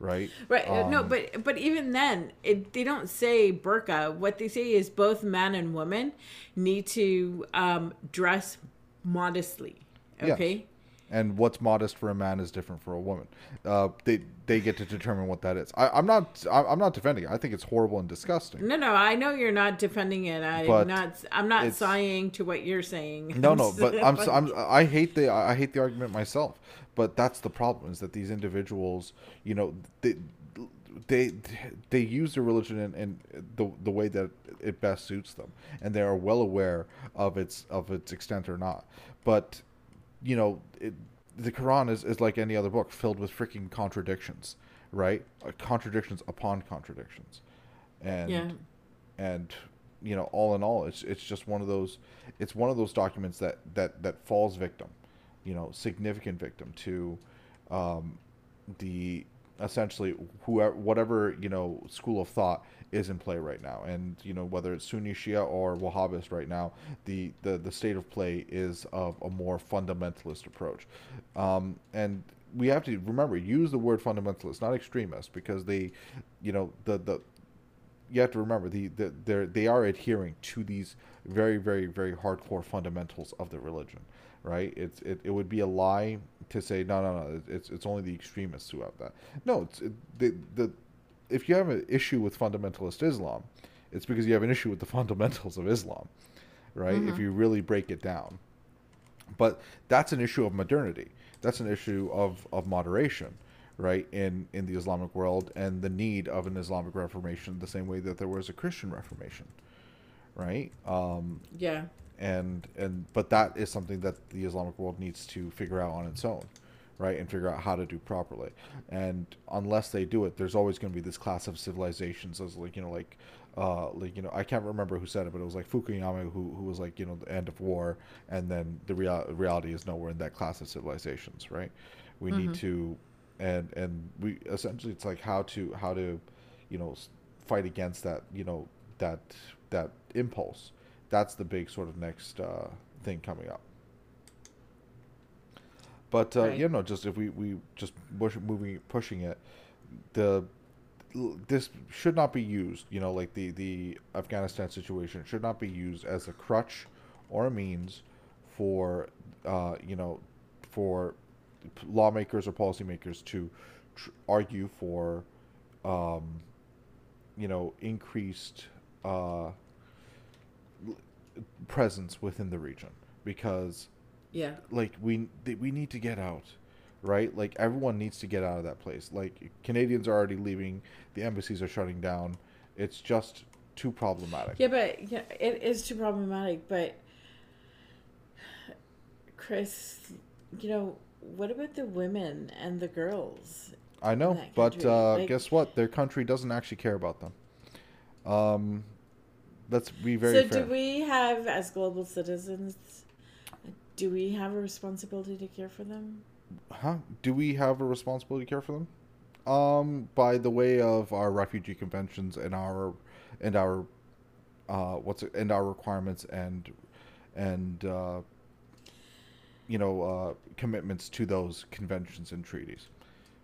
right? Right. Um, no, but but even then, it, they don't say burqa. What they say is both man and woman need to um, dress modestly. Okay. Yes. And what's modest for a man is different for a woman. Uh, they they get to determine what that is. I, am not I'm not defending it. I think it's horrible and disgusting. No, no, I know you're not defending it. I'm but not. I'm not sighing to what you're saying. No, no, <laughs> but I'm, I'm <laughs> I hate the I hate the argument myself but that's the problem is that these individuals, you know, they they they use their religion in, in the the way that it best suits them, and they are well aware of its of its extent or not. But you know, it, the Quran is, is like any other book, filled with freaking contradictions, right? Uh, contradictions upon contradictions, and yeah. and you know, all in all, it's it's just one of those it's one of those documents that that that falls victim you know significant victim to um, the essentially whoever whatever you know school of thought is in play right now and you know whether it's sunni shia or wahhabist right now the the, the state of play is of a more fundamentalist approach um, and we have to remember use the word fundamentalist not extremist because they you know the the you have to remember the, the they they are adhering to these very very very hardcore fundamentals of the religion right? It's it, it would be a lie to say no no no it's it's only the extremists who have that. No, it's it, the the if you have an issue with fundamentalist Islam, it's because you have an issue with the <laughs> fundamentals of Islam, right? Mm-hmm. If you really break it down. But that's an issue of modernity. That's an issue of of moderation right in in the islamic world and the need of an islamic reformation the same way that there was a christian reformation right um yeah and and but that is something that the Islamic world needs to figure out on its own, right? And figure out how to do properly. And unless they do it, there's always going to be this clash of civilizations as like you know like uh, like you know I can't remember who said it, but it was like Fukuyama who who was like you know the end of war, and then the real, reality is nowhere in that clash of civilizations, right? We mm-hmm. need to, and and we essentially it's like how to how to, you know, fight against that you know that that impulse that's the big sort of next uh, thing coming up. But uh, right. you know, just if we we just push, moving pushing it, the this should not be used. You know, like the the Afghanistan situation should not be used as a crutch or a means for uh, you know for lawmakers or policymakers to tr- argue for um, you know increased uh, presence within the region because yeah. Like we we need to get out right? Like everyone needs to get out of that place. Like canadians are already leaving. The embassies are shutting down. It's just too problematic. Yeah but yeah it is too problematic but chris you know what about the women and the girls i know but uh, like, guess what? Their country doesn't actually care about them. Um let's be very so fair. do we have as global citizens do we have a responsibility to care for them? Huh? Do we have a responsibility to care for them? Um by the way of our refugee conventions and our and our uh what's it and our requirements and and uh you know uh commitments to those conventions and treaties.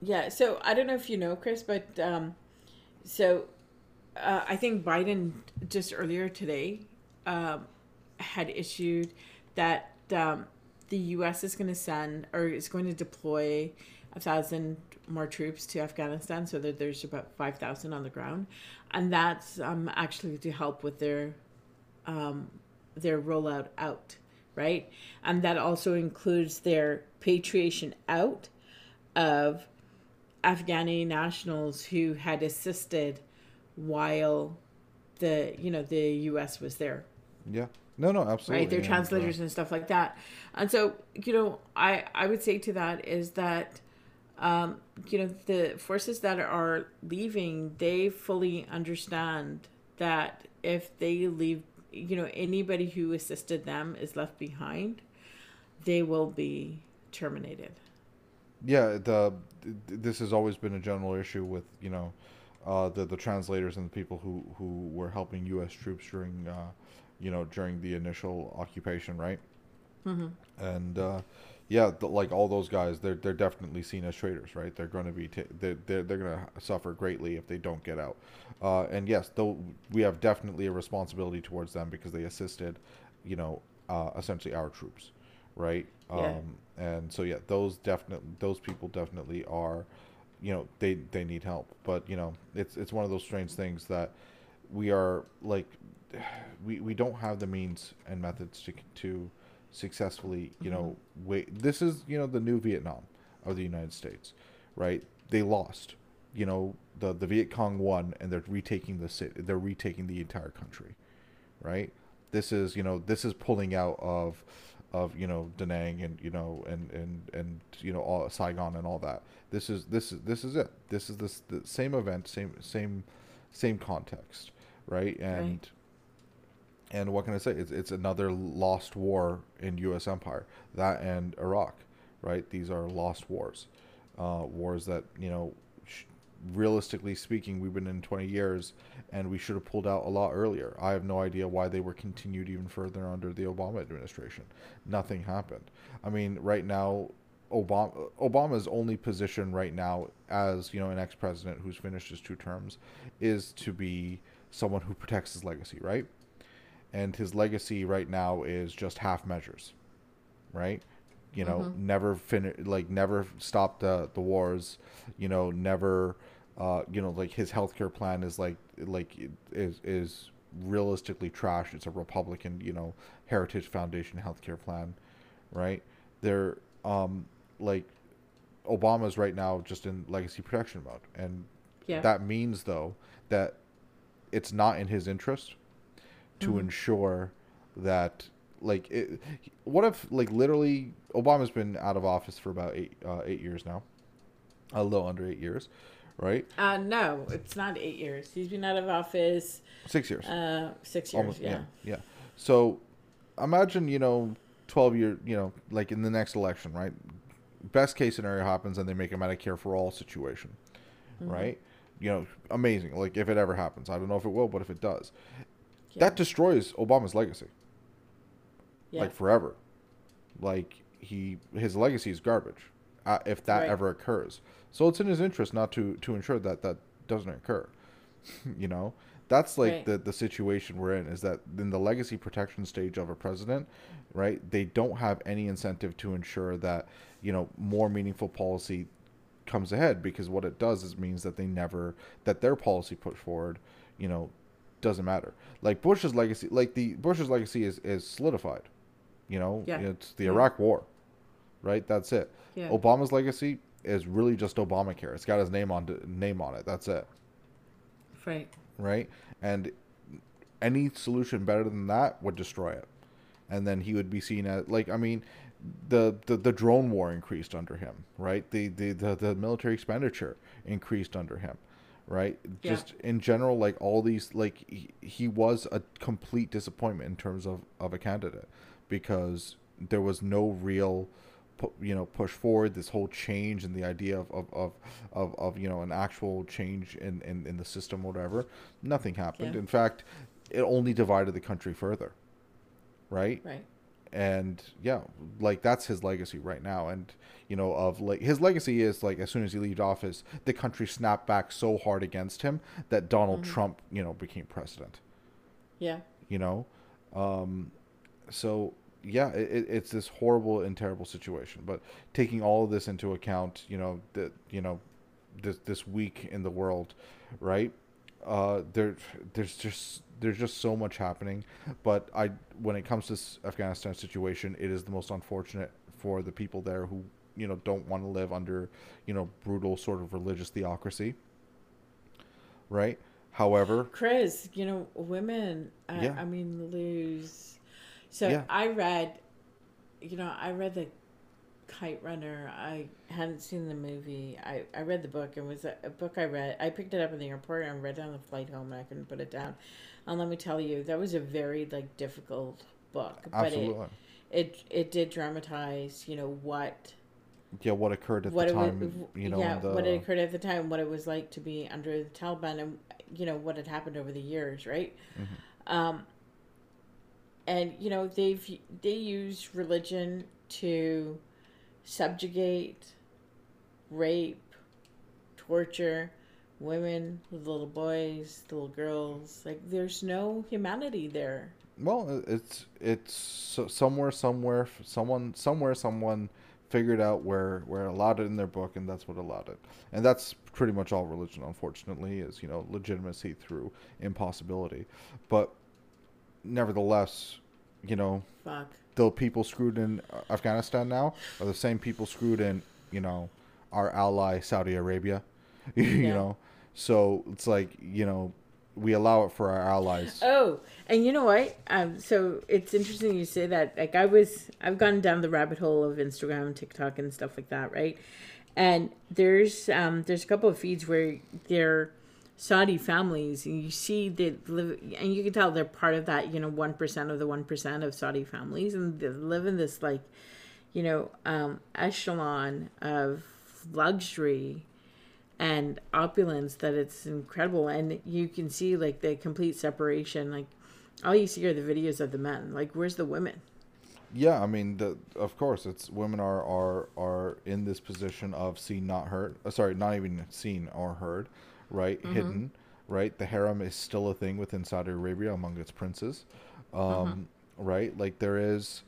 Yeah so i don't know if you know chris but um so uh, I think Biden just earlier today um, had issued that um, the U.S. is going to send or is going to deploy a thousand more troops to Afghanistan, so that there's about five thousand on the ground, and that's um, actually to help with their um, their rollout out, right? And that also includes their patriation out of Afghani nationals who had assisted while the you know the U.S. was there. Yeah. No, no, absolutely. Right, they're uh, translators and stuff like that. And so, you know, I I would say to that is that, um, you know, the forces that are leaving, they fully understand that if they leave, you know, anybody who assisted them is left behind, they will be terminated. yeah the this has always been a general issue with you know uh, the the translators and the people who who were helping U.S. troops during uh, you know during the initial occupation, right? Mm-hmm. And uh, yeah, the, like all those guys, they're they're definitely seen as traitors, right? They're going to be ta- they're, they're they're going to suffer greatly if they don't get out. Uh, and yes, though we have definitely a responsibility towards them because they assisted, you know, uh, essentially our troops, right? Yeah. Um, and so yeah, those definitely those people definitely are, you know, they they need help. But you know, it's it's one of those strange things that we are like, we we don't have the means and methods to to successfully, you mm-hmm. know, wait. This is you know the new Vietnam of the United States, right? They lost. You know, the the Viet Cong won, and they're retaking the city. They're retaking the entire country, right? This is you know this is pulling out of of you know Da Nang and you know and and and you know all Saigon and all that. This is this is this is it. This is this the same event, same same same context, right? And and what can I say? It's it's another lost war in U.S. empire. That and Iraq, right? These are lost wars, uh, wars that you know, sh- realistically speaking, we've been in 20 years, and we should have pulled out a lot earlier. I have no idea why they were continued even further under the Obama administration. Nothing happened. I mean, right now, Obama Obama's only position right now, as you know, an ex-president who's finished his two terms, is to be someone who protects his legacy, right? and his legacy right now is just half measures, right? You know, never finish, like never stop the the wars, you know, never, uh, you know, like his healthcare plan is like like is is realistically trash. It's a Republican, you know, Heritage Foundation healthcare plan, right? They're um like Obama's right now just in legacy protection mode, and Yeah. that means though that it's not in his interest to ensure that like it, what if like literally Obama's been out of office for about eight uh, eight years now, a little under eight years, right? Uh, no, it's not eight years. He's been out of office Six years, uh, six years. almost yeah. yeah yeah. So imagine you know twelve year you know like in the next election, right? Best case scenario happens and they make a Medicare for all situation, right? You know, amazing. Like if it ever happens, I don't know if it will, but if it does, Yeah. that destroys Obama's legacy. Yeah. like forever. Like he his legacy is garbage uh, if that Right. ever occurs. So it's in his interest not to to ensure that that doesn't occur. <laughs> you know, that's like Right. the the situation we're in is that in the legacy protection stage of a president, right? They don't have any incentive to ensure that you know more meaningful policy comes ahead because what it does is means that they never that their policy put forward, you know, doesn't matter. Like Bush's legacy, like the Bush's legacy is is solidified. You know, Yeah. it's the Yeah. Iraq War, right? That's it. Yeah. Obama's legacy is really just Obamacare. It's got his name on name on it. That's it, Right. right? And any solution better than that would destroy it. And then he would be seen as like I mean, the the, the drone war increased under him, right? The, the the the military expenditure increased under him, right? Yeah. Just in general, like all these, like he, he was a complete disappointment in terms of of a candidate because there was no real you know push forward this whole change and the idea of of, of, of, of you know an actual change in, in, in the system whatever nothing happened Yeah. in fact it only divided the country further right Right. And yeah, like that's his legacy right now. And you know, of like his legacy is like as soon as he leaves office, the country snapped back so hard against him that Donald mm-hmm. Trump, you know, became president. Yeah. You know, um, so yeah, it, it's this horrible and terrible situation. But taking all of this into account, you know that you know this this week in the world, right? Uh, there there's just there's just so much happening. But I when it comes to this Afghanistan situation, it is the most unfortunate for the people there who you know don't want to live under you know brutal sort of religious theocracy, right? However, <sighs> Chris, you know, women, uh, yeah. I mean, lose so yeah. I read, you know, I read the Kite Runner. I hadn't seen the movie. I, I read the book. It was a, a, book I read. I picked it up in the airport and read it on the flight home and I couldn't put it down. And let me tell you, that was a very like difficult book. Absolutely. But it, it it did dramatize, you know, what yeah, what occurred at what the time, was, you know, yeah, the... what occurred at the time, what it was like to be under the Taliban, and you know what had happened over the years, right? Mm-hmm. Um, and you know they've they use religion to subjugate rape torture women little boys little girls like there's no humanity there well it's it's somewhere somewhere someone somewhere someone figured out where where allowed it in their book and that's what allowed it and that's pretty much all religion unfortunately is you know legitimacy through impossibility but nevertheless, you know, Fuck. the people screwed in uh, Afghanistan now are the same people screwed in, you know, our ally Saudi Arabia. <laughs> you yeah. know, so it's like you know we allow it for our allies. Oh, and you know what? Um, so it's interesting you say that. Like I was, I've gone down the rabbit hole of Instagram, TikTok, and stuff like that, right? And there's um, there's a couple of feeds where they're Saudi families, and you see that live, and you can tell they're part of that, you know, one percent of the one percent of Saudi families, and they live in this like, you know, um, echelon of luxury and opulence that it's incredible, and you can see like the complete separation. Like, all you see are the videos of the men. Like, where's the women? Yeah, I mean, the, of course, it's women are are are in this position of seen not heard. Uh, sorry, not even seen or heard right? Mm-hmm. Hidden, right? The harem is still a thing within Saudi Arabia among its princes, um, mm-hmm. right? Like there is,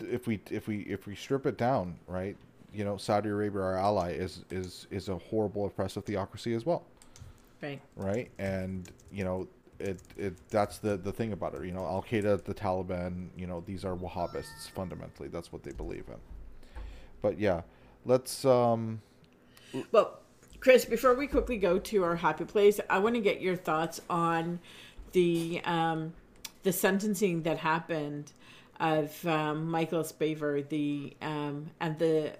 if we if we if we strip it down, right? You know, Saudi Arabia, our ally, is is is a horrible oppressive theocracy as well. Right. Right, and you know, it it that's the the thing about it. You know, Al Qaeda, the Taliban, you know, these are Wahhabists fundamentally. That's what they believe in. But yeah, let's um. Well, Chris, before we quickly go to our happy place, I want to get your thoughts on the um, the sentencing that happened of um, Michael Spavor, the um, and the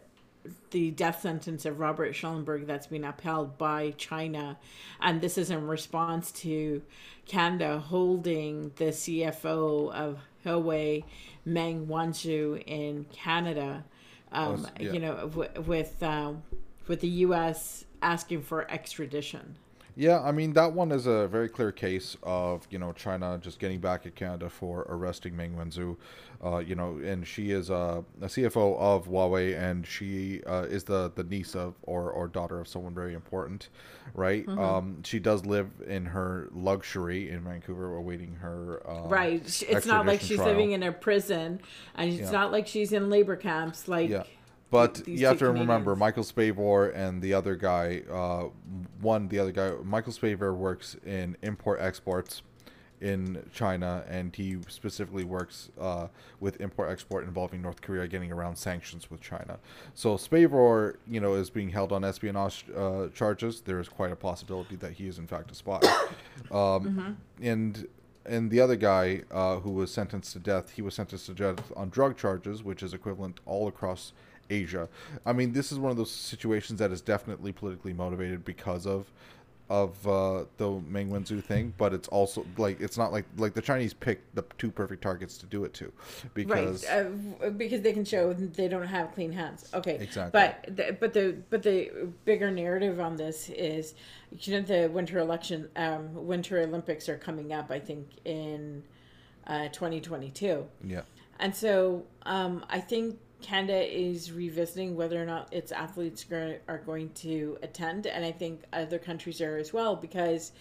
the death sentence of Robert Schellenberg that's been upheld by China, and this is in response to Canada holding the CFO of Huawei, Meng Wanzhou, in Canada. Um, yeah. You know, w- with uh, with the U.S asking for extradition. Yeah, I mean that one is a very clear case of you know China just getting back at Canada for arresting Meng Wanzhou, uh, you know, and she is a, a CFO of Huawei, and she uh, is the the niece of or or daughter of someone very important, right? Mm-hmm. Um, she does live in her luxury in Vancouver, awaiting her uh, right. It's not like she's trial. living in a prison, and it's yeah. not like she's in labor camps, like. Yeah but you have to Canadians. remember Michael Spavor and the other guy. Uh, one, the other guy, Michael Spavor works in import exports in China, and he specifically works uh, with import export involving North Korea getting around sanctions with China. So Spavor, you know, is being held on espionage uh, charges. There is quite a possibility that he is in fact a spy. <coughs> um, mm-hmm. And and the other guy uh, who was sentenced to death, he was sentenced to death on drug charges, which is equivalent all across Asia. I mean, this is one of those situations that is definitely politically motivated because of of uh, the Meng Wanzhou thing, but it's also like it's not like like the Chinese picked the two perfect targets to do it to, because right uh, because they can show they don't have clean hands. Okay, exactly. But the, but the but the bigger narrative on this is, you know, the Winter election, um, Winter Olympics are coming up. I think in uh, 2022. Yeah And so um, I think Canada is revisiting whether or not its athletes are going to attend, and I think other countries are as well because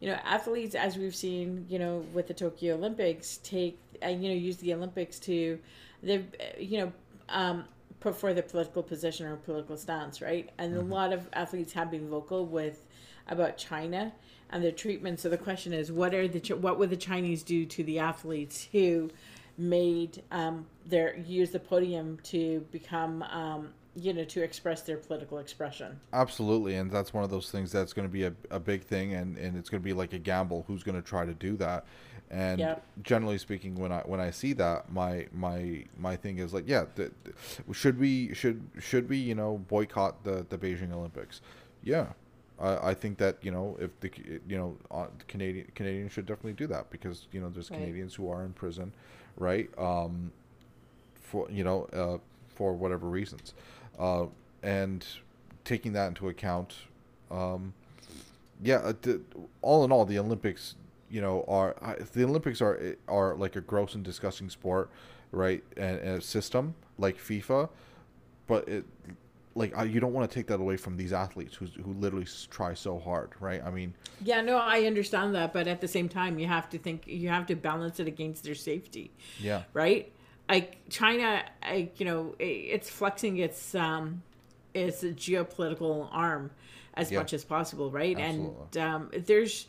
you know athletes, as we've seen, you know, with the Tokyo Olympics, take and you know use the Olympics to they've you know um, put for their political position or political stance, right? And mm-hmm. a lot of athletes have been vocal with about China and their treatment. So the question is, what are the what would the Chinese do to the athletes who made um, their use the podium to become um, you know to express their political expression absolutely and that's one of those things that's going to be a, a big thing and and it's going to be like a gamble who's going to try to do that and yep. generally speaking when i when i see that my my my thing is like yeah the, the, should we should should we you know boycott the the beijing olympics yeah I, I think that you know if the you know uh, Canadian Canadians should definitely do that because you know there's right. Canadians who are in prison, right? Um, for you know uh, for whatever reasons, uh, and taking that into account, um, yeah. Uh, the, all in all, the Olympics, you know, are the Olympics are are like a gross and disgusting sport, right? And, and a system like FIFA, but it like you don't want to take that away from these athletes who who literally try so hard, right? I mean, yeah, no, I understand that, but at the same time, you have to think you have to balance it against their safety. Yeah. Right. Like China, I, you know, it's flexing its um, its geopolitical arm as yeah. much as possible, right? Absolutely. And um, there's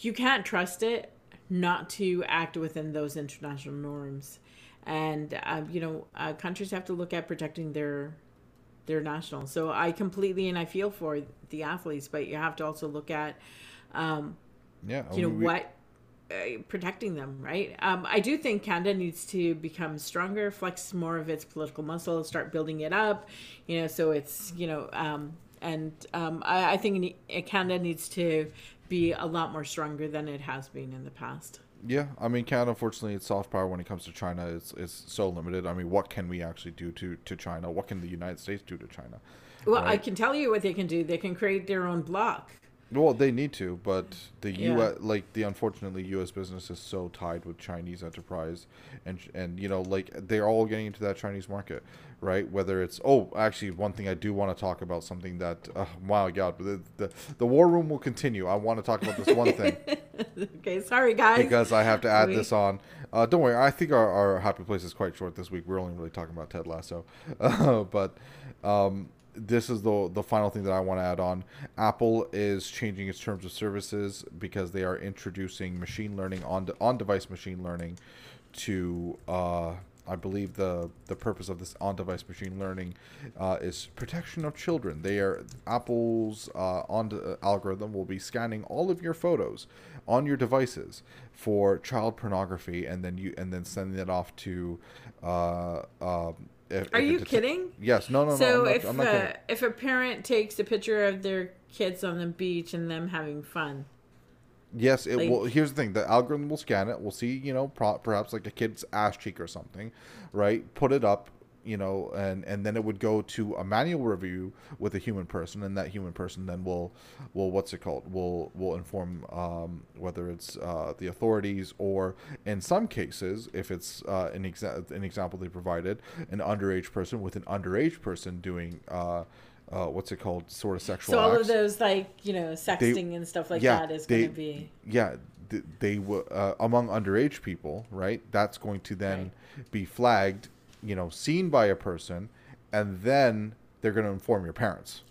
you can't trust it not to act within those international norms and uh, you know uh, countries have to look at protecting their their national. So I completely and I feel for the athletes, but you have to also look at, um, yeah, you know we, what uh, protecting them, right? Um, I do think Canada needs to become stronger, flex more of its political muscle, start building it up, you know, so it's you know, um, and um, I, I think Canada needs to be a lot more stronger than it has been in the past. Yeah, I mean, Canada, unfortunately, its soft power when it comes to China is is so limited. I mean, what can we actually do to to China? What can the United States do to China? Well, right? I can tell you what they can do. They can create their own block. Well, they need to, but the yeah. U.S. like the unfortunately U.S. business is so tied with Chinese enterprise, and and you know like they're all getting into that Chinese market, right? Whether it's oh, actually one thing I do want to talk about something that uh, wow God, the, the the war room will continue. I want to talk about this one thing. <laughs> okay, sorry guys. Because I have to add this on. Uh, don't worry, I think our, our happy place is quite short this week. We're only really talking about Ted Lasso, uh, <laughs> but. Um, this is the the final thing that I want to add on. Apple is changing its terms of services because they are introducing machine learning on on device machine learning to uh, I believe the the purpose of this on device machine learning uh, is protection of children. They are Apple's uh, on uh, algorithm will be scanning all of your photos on your devices for child pornography, and then you and then sending it off to uh, um, if, Are if you kidding? Yes. No. No. No. So no. if uh, if a parent takes a picture of their kids on the beach and them having fun. Yes, it like, will. Here's the thing: the algorithm will scan it. We'll see, you know, pro- perhaps like a kid's ass cheek or something, right? Put it up, you know, and and then it would go to a manual review with a human person, and that human person then will, will what's it called? Will will inform um, whether it's uh, the authorities or in some cases, if it's uh, an exa- an example they provided, an underage person with an underage person doing. Uh, uh, what's it called? Sort of sexual. So all acts. of those, like you know, sexting they, and stuff like yeah, that, is going to be. Yeah, they, they will uh, among underage people, right? That's going to then right. be flagged you know seen by a person and then they're going to inform your parents.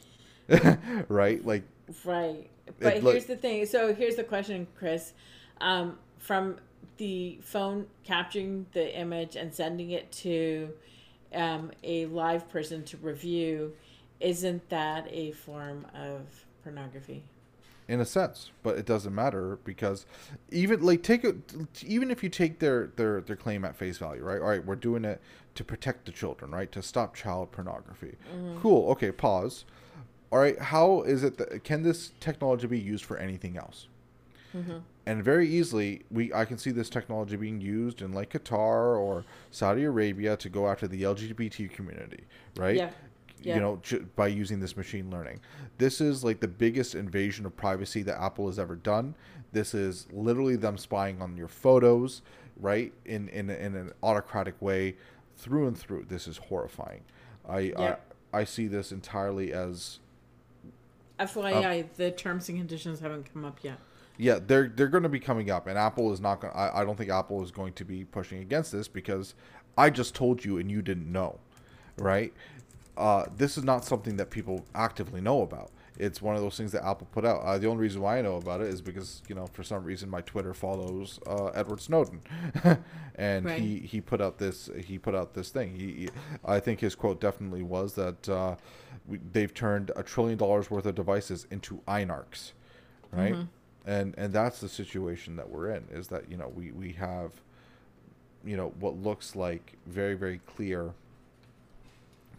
<laughs> Right? Like right. but it, here's like, the thing. So here's the question chris. Um, from the phone capturing the image and sending it to um, a live person to review isn't that a form of pornography? In a sense, but it doesn't matter because even like take it, even if you take their their their claim at face value, right? All right, we're doing it to protect the children, right? To stop child pornography. Mm-hmm. Cool. Okay, pause. All right, how is it that can this technology be used for anything else? Mm-hmm. And very easily, we I can see this technology being used in like Qatar or Saudi Arabia to go after the LGBT community, right? Yeah yeah. you know, j- by using this machine learning. This is like the biggest invasion of privacy that Apple has ever done. This is literally them spying on your photos, right? In in in an autocratic way, through and through. This is horrifying. I Yeah. I, I see this entirely as FYI, the terms and conditions haven't come up yet. yeah they're they're going to be coming up, and Apple is not going. I I don't think Apple is going to be pushing against this because I just told you and you didn't know, right? Uh, this is not something that people actively know about. It's one of those things that Apple put out. Uh, the only reason why I know about it is because you know for some reason my Twitter follows uh, Edward Snowden, <laughs> and Right. he he put out this he put out this thing. He, he- I think his quote definitely was that uh, we, they've turned a trillion dollars worth of devices into iNarcs, right? And and that's the situation that we're in. Is that you know we we have you know what looks like very very clear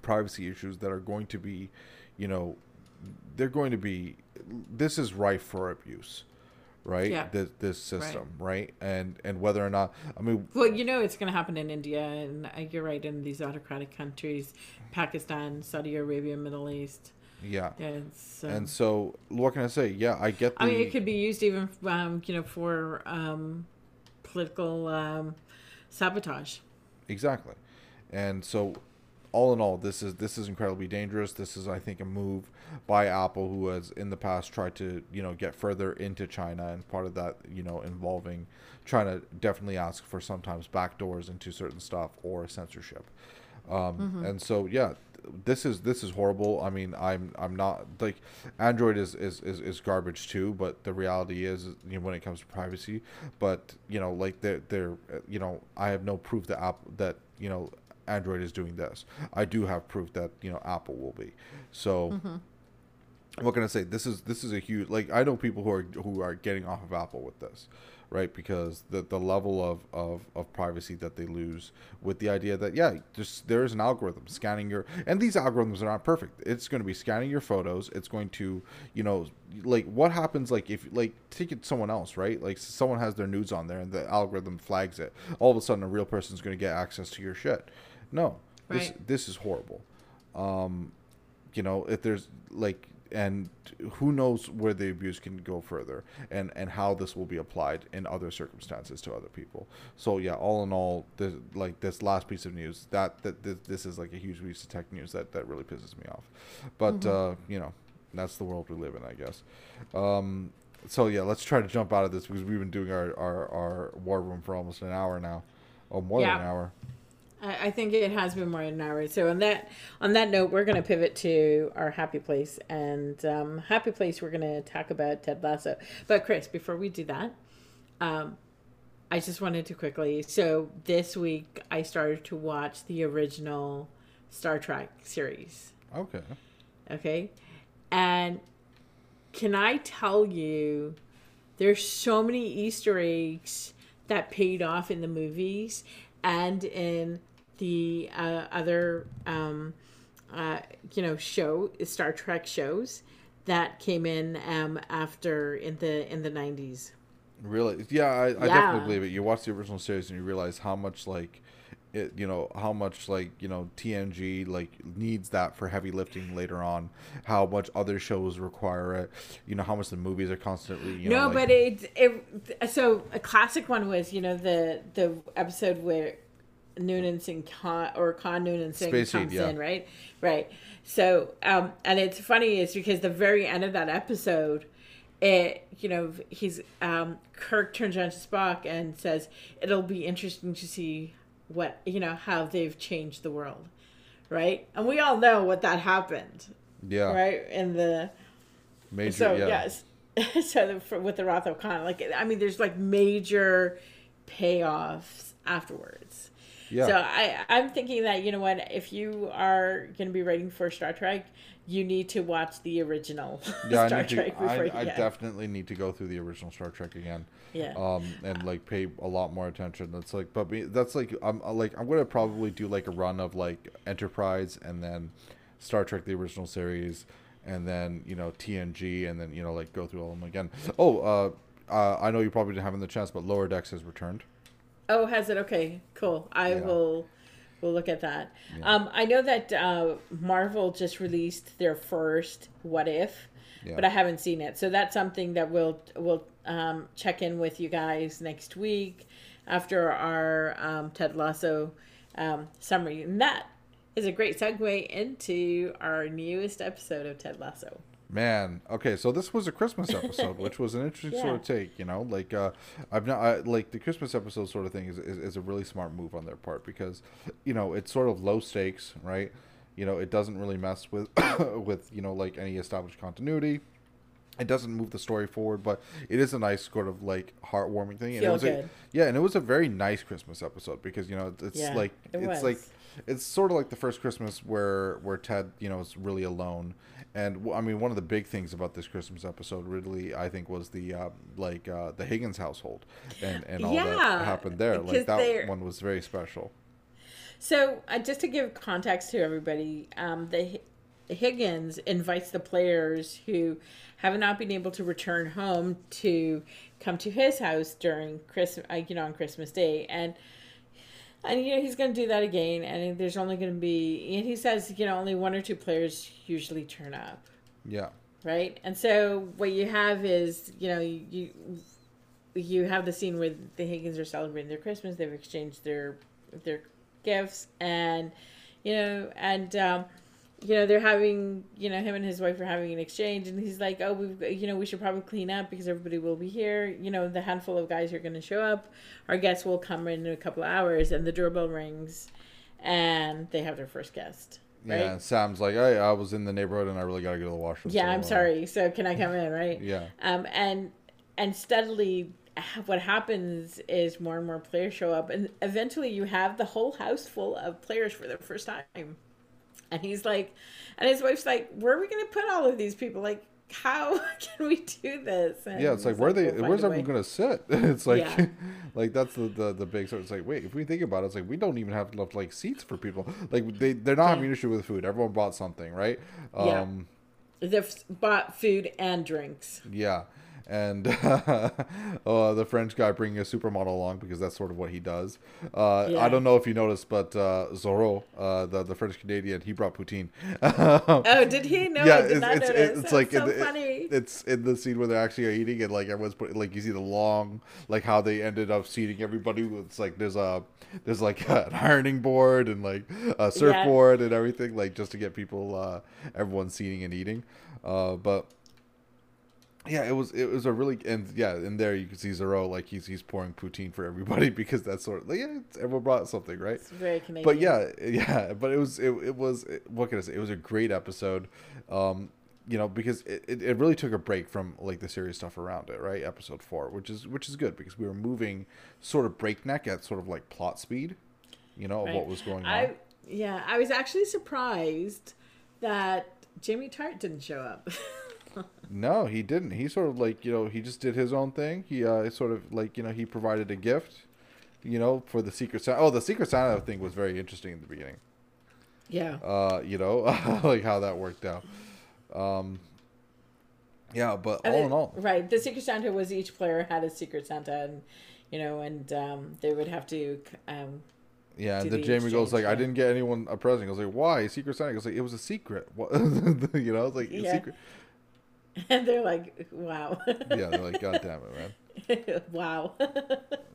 privacy issues that are going to be you know they're going to be this is rife for abuse right Yeah. this, this system right. and and whether or not i mean Well, you know it's going to happen in India, and uh, you're right, in these autocratic countries, Pakistan, Saudi Arabia, Middle East. yeah um, and so what can i say yeah i get the I mean, it could be used even, um, you know, for um, political um, sabotage. Exactly. And so all in all this is this is incredibly dangerous. This is I think a move by Apple who has in the past tried to, you know, get further into China and part of that, you know, involving trying to definitely ask for sometimes backdoors into certain stuff or censorship. Um, and so yeah, this is this is horrible. I mean, I'm I'm not like Android is is, is, is garbage too, but the reality is you know, when it comes to privacy, but you know like they're they're you know I have no proof that app that you know Android is doing this. I do have proof that you know Apple will be. So mm-hmm. what can I say? This is this is a huge like I know people who are who are getting off of Apple with this, right? Because the the level of, of, of privacy that they lose with the idea that yeah, just there is an algorithm scanning your and these algorithms are not perfect. It's going to be scanning your photos. It's going to you know like what happens like if like take it someone else right like someone has their nudes on there and the algorithm flags it. All of a sudden a real person's going to get access to your shit. No, this Right. this is horrible. Um, you know if there's like and who knows where the abuse can go further and and how this will be applied in other circumstances to other people. So yeah all in all this, like this last piece of news that that this, this is like a huge piece of tech news that that really pisses me off. But uh you know that's the world we live in i guess. Um so yeah let's try to jump out of this because we've been doing our our, our war room for almost an hour now. Or more than an hour I, I think it has been more than an hour. So on that on that note, we're going to pivot to our happy place, and um, happy place we're going to talk about Ted Lasso. But Chris, before we do that, um, I just wanted to quickly. So this week I started to watch the original Star Trek series. okay Okay, and can I tell you, there's so many Easter eggs that paid off in the movies and in the uh, other, um, uh, you know, show Star Trek shows that came in um, after in the in the nineties. Really? Yeah, I, I Yeah. definitely believe it. You watch the original series and you realize how much like it, you know, how much like you know TNG like needs that for heavy lifting later on. How much other shows require it. You know how much the movies are constantly. You no, know, like, but it it so a classic one was you know the the episode where Noonien Singh Khan or Khan Noonien Singh Space Seed, comes yeah. in, right? Right. So um and it's funny is because the very end of that episode it you know he's um Kirk turns around to Spock and says it'll be interesting to see what you know how they've changed the world. Right? And we all know what that happened, yeah, right? In the major. so yeah. yes, <laughs> so the, with the of Khan, like I mean, there's like major payoffs afterwards. Yeah. So I I'm thinking that you know what, if you are going to be writing for Star Trek, you need to watch the original <laughs> yeah, Star I to. Trek before I, you I definitely need to go through the original Star Trek again. Yeah. Um, and like pay a lot more attention. That's like, but me, that's like, I'm uh, like, I'm gonna probably do like a run of like Enterprise and then Star Trek the original series, and then you know TNG, and then you know like go through all of them again. Oh, uh, uh, I know you probably didn't have in the chance, but Lower Decks has returned. Oh, has it? Okay, cool. I Yeah. will. We'll look at that. Yeah. Um, I know that uh, Marvel just released their first What If, Yeah. but I haven't seen it. So that's something that we'll we'll um, check in with you guys next week after our um, Ted Lasso um, summary. And that is a great segue into our newest episode of Ted Lasso. Man, okay, so this was a Christmas <laughs> episode, which was an interesting Yeah. sort of take. You know, like uh, I've not I, like the Christmas episode sort of thing is, is is a really smart move on their part because, you know, it's sort of low stakes, right? You know, it doesn't really mess with <coughs> with you know like any established continuity. It doesn't move the story forward, but it is a nice sort of like heartwarming thing. and it Feel was a, yeah, and it was a very nice Christmas episode because you know it's Yeah, like it it's was. like it's sort of like the first Christmas where where Ted you know is really alone, and I mean one of the big things about this Christmas episode really I think was the uh, like uh, the Higgins household and and all Yeah, that happened there. Like that they're- one was very special. So, uh, just to give context to everybody, um, the Higgins invites the players who have not been able to return home to come to his house during Christmas, uh, you know, on Christmas Day, and and you know he's going to do that again. And there's only going to be, and he says, you know, only one or two players usually turn up, Yeah, right? And so what you have is, you know, you you have the scene where the Higgins are celebrating their Christmas. They've exchanged their their gifts, and you know, and um, you know they're having, you know, him and his wife are having an exchange, and he's like, "Oh, we've, you know, we should probably clean up because everybody will be here. You know, the handful of guys who are going to show up, our guests will come in in a couple of hours." And the doorbell rings, and they have their first guest. Right? yeah. And Sam's like, hey, I was in the neighborhood and I really got to go to the washroom. Yeah, so, I'm uh, sorry. So can I come in, right? <laughs> Yeah, Um, and and steadily, what happens is more and more players show up, and eventually you have the whole house full of players for the first time. And he's like, and his wife's like, "Where are we going to put all of these people? Like, how <laughs> can we do this?" And yeah. It's like where are they? "We'll where's everyone gonna sit? <laughs> it's like, Yeah. <laughs> like that's the, the the big sort. It's like wait, if we think about it, it's like we don't even have enough like seats for people. Like they they're not having an issue with food. Everyone bought something, right? Yeah. Um, They've bought food and drinks. Yeah. And <laughs> uh, the French guy bringing a supermodel along because that's sort of what he does. Uh, Yeah. I don't know if you noticed, but uh, Zoreaux, uh, the the French Canadian, he brought poutine. <laughs> Oh, did he? No, I did not it's, notice. it's like so in funny. it's in the scene where they're actually eating and like everyone's put like you see the long like how they ended up seating everybody. It's like there's a there's like <laughs> an ironing board and like a surfboard and everything like just to get people uh, everyone seating and eating. Uh, but yeah, it was it was a really and yeah, in there you can see Zoreaux like he's he's pouring poutine for everybody <laughs> because that's sort of like yeah, it's, everyone brought something right. It's very Canadian. But yeah, <laughs> yeah, but it was it, it was what can I say? It was a great episode. Um, you know, because it, it, it really took a break from like the serious stuff around it, right? Episode four, which is which is good because we were moving sort of breakneck at sort of like plot speed, you know, of what was going on. Yeah, I was actually surprised that Jamie Tartt didn't show up. <laughs> No, he didn't. He sort of like you know he just did his own thing. He uh sort of like you know he provided a gift, you know, for the Secret Santa. Oh, the Secret Santa thing was very interesting in the beginning. yeah. Uh, you know, <laughs> like how that worked out. Um, yeah, but all in all, right. The Secret Santa was each player had a Secret Santa, and you know, and um, they would have to. Um, yeah. And then the Jamie goes like, exchange, "I didn't get anyone a present." I was like, "Why Secret Santa?" He goes like, "It was a secret." <laughs> What? <laughs> you know, it's like a Yeah. secret. <laughs> and they're like, "Wow." Yeah, they're like, "God damn it, man." <laughs> wow.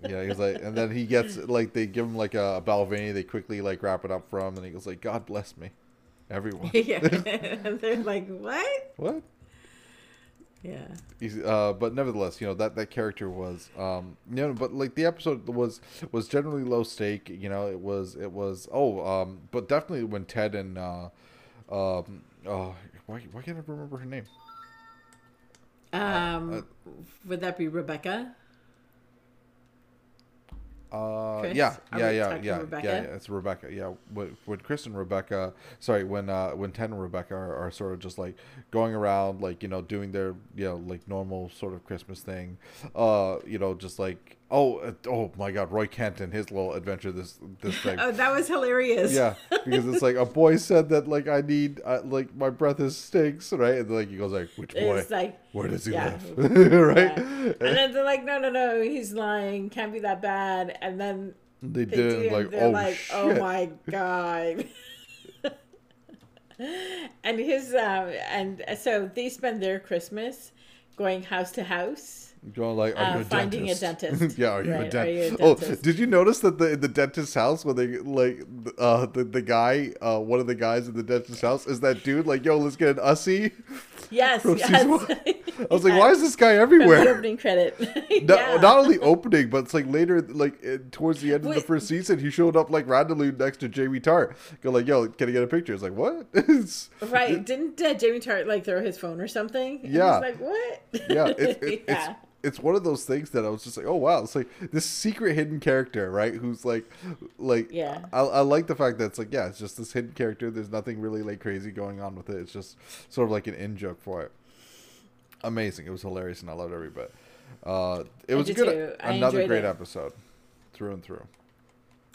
Yeah, he's like, and then he gets like they give him like a Balvenie. They quickly like wrap it up for him, and he goes like, "God bless me, everyone." <laughs> yeah. and they're like, "What?" what? Yeah. He's, uh, but nevertheless, you know that that character was, um, you know, but like the episode was was generally low stake. You know, it was it was oh, um, but definitely when Ted and uh, um, oh, why why can't I remember her name? Um, would that be Rebecca? Uh, Chris? yeah, yeah, yeah, yeah, yeah, yeah. It's Rebecca. Yeah, when, when Chris and Rebecca, sorry, when uh, when Ted and Rebecca are, are sort of just like going around, like you know, doing their you know like normal sort of Christmas thing, uh, you know, just like oh, uh, oh my God, Roy Kent and his little adventure this this <laughs> thing. Oh, that was hilarious. Yeah, because it's like a <laughs> boy said that like I need uh, like my breath is stinks, right? And like he goes like, which boy? It's like, Where does he yeah. live? <laughs> right? yeah. and then they're like, no, no, no, he's lying. Can't be that bad. And then They they did do, like they're oh like, shit. oh my god. and his um, and so they spend their Christmas going house to house Going like, are Uh, you a finding a dentist? dentist. <laughs> yeah, are you, a Right, are you a dentist? Oh, did you notice that the in the dentist's house when they like uh the, the guy uh one of the guys in the dentist's house is that dude like yo let's get an ussy. Yes, <laughs> yes. <laughs> I was like, why is this guy From the everywhere? opening credit. Not, yeah. not only opening, but it's like later, like uh, towards the end of the first season, he showed up like randomly next to Jamie Tartt. Go like, yo, can I get a picture? It's like, what? It's- Right? Didn't uh, Jamie Tartt like throw his phone or something? And Yeah. He's like, what? yeah, it, it, Yeah. It's one of those things that I was just like, oh wow, it's like this secret hidden character, right? Who's like, like, Yeah. I, I like the fact that it's like, yeah, it's just this hidden character. There's nothing really like crazy going on with it. It's just sort of like an in joke for it. Amazing. It was hilarious, and I loved every bit. Uh, it was a good, another great it. episode, through and through.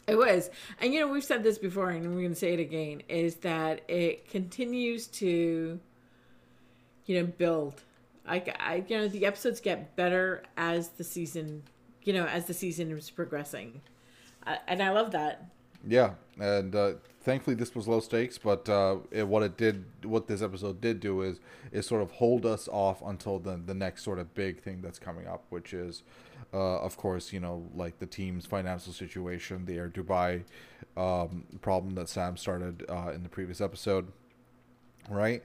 It was. And you know, we've said this before and we're going to say it again is that it continues to you know, build. I, I you know, the episodes get better as the season, you know, as the season is progressing. And I love that. Yeah, and uh, thankfully this was low stakes, but uh, it, what it did, what this episode did do is is sort of hold us off until the the next sort of big thing that's coming up, which is, uh, of course, you know, like the team's financial situation, the Air Dubai um, problem that Sam started uh, in the previous episode, right?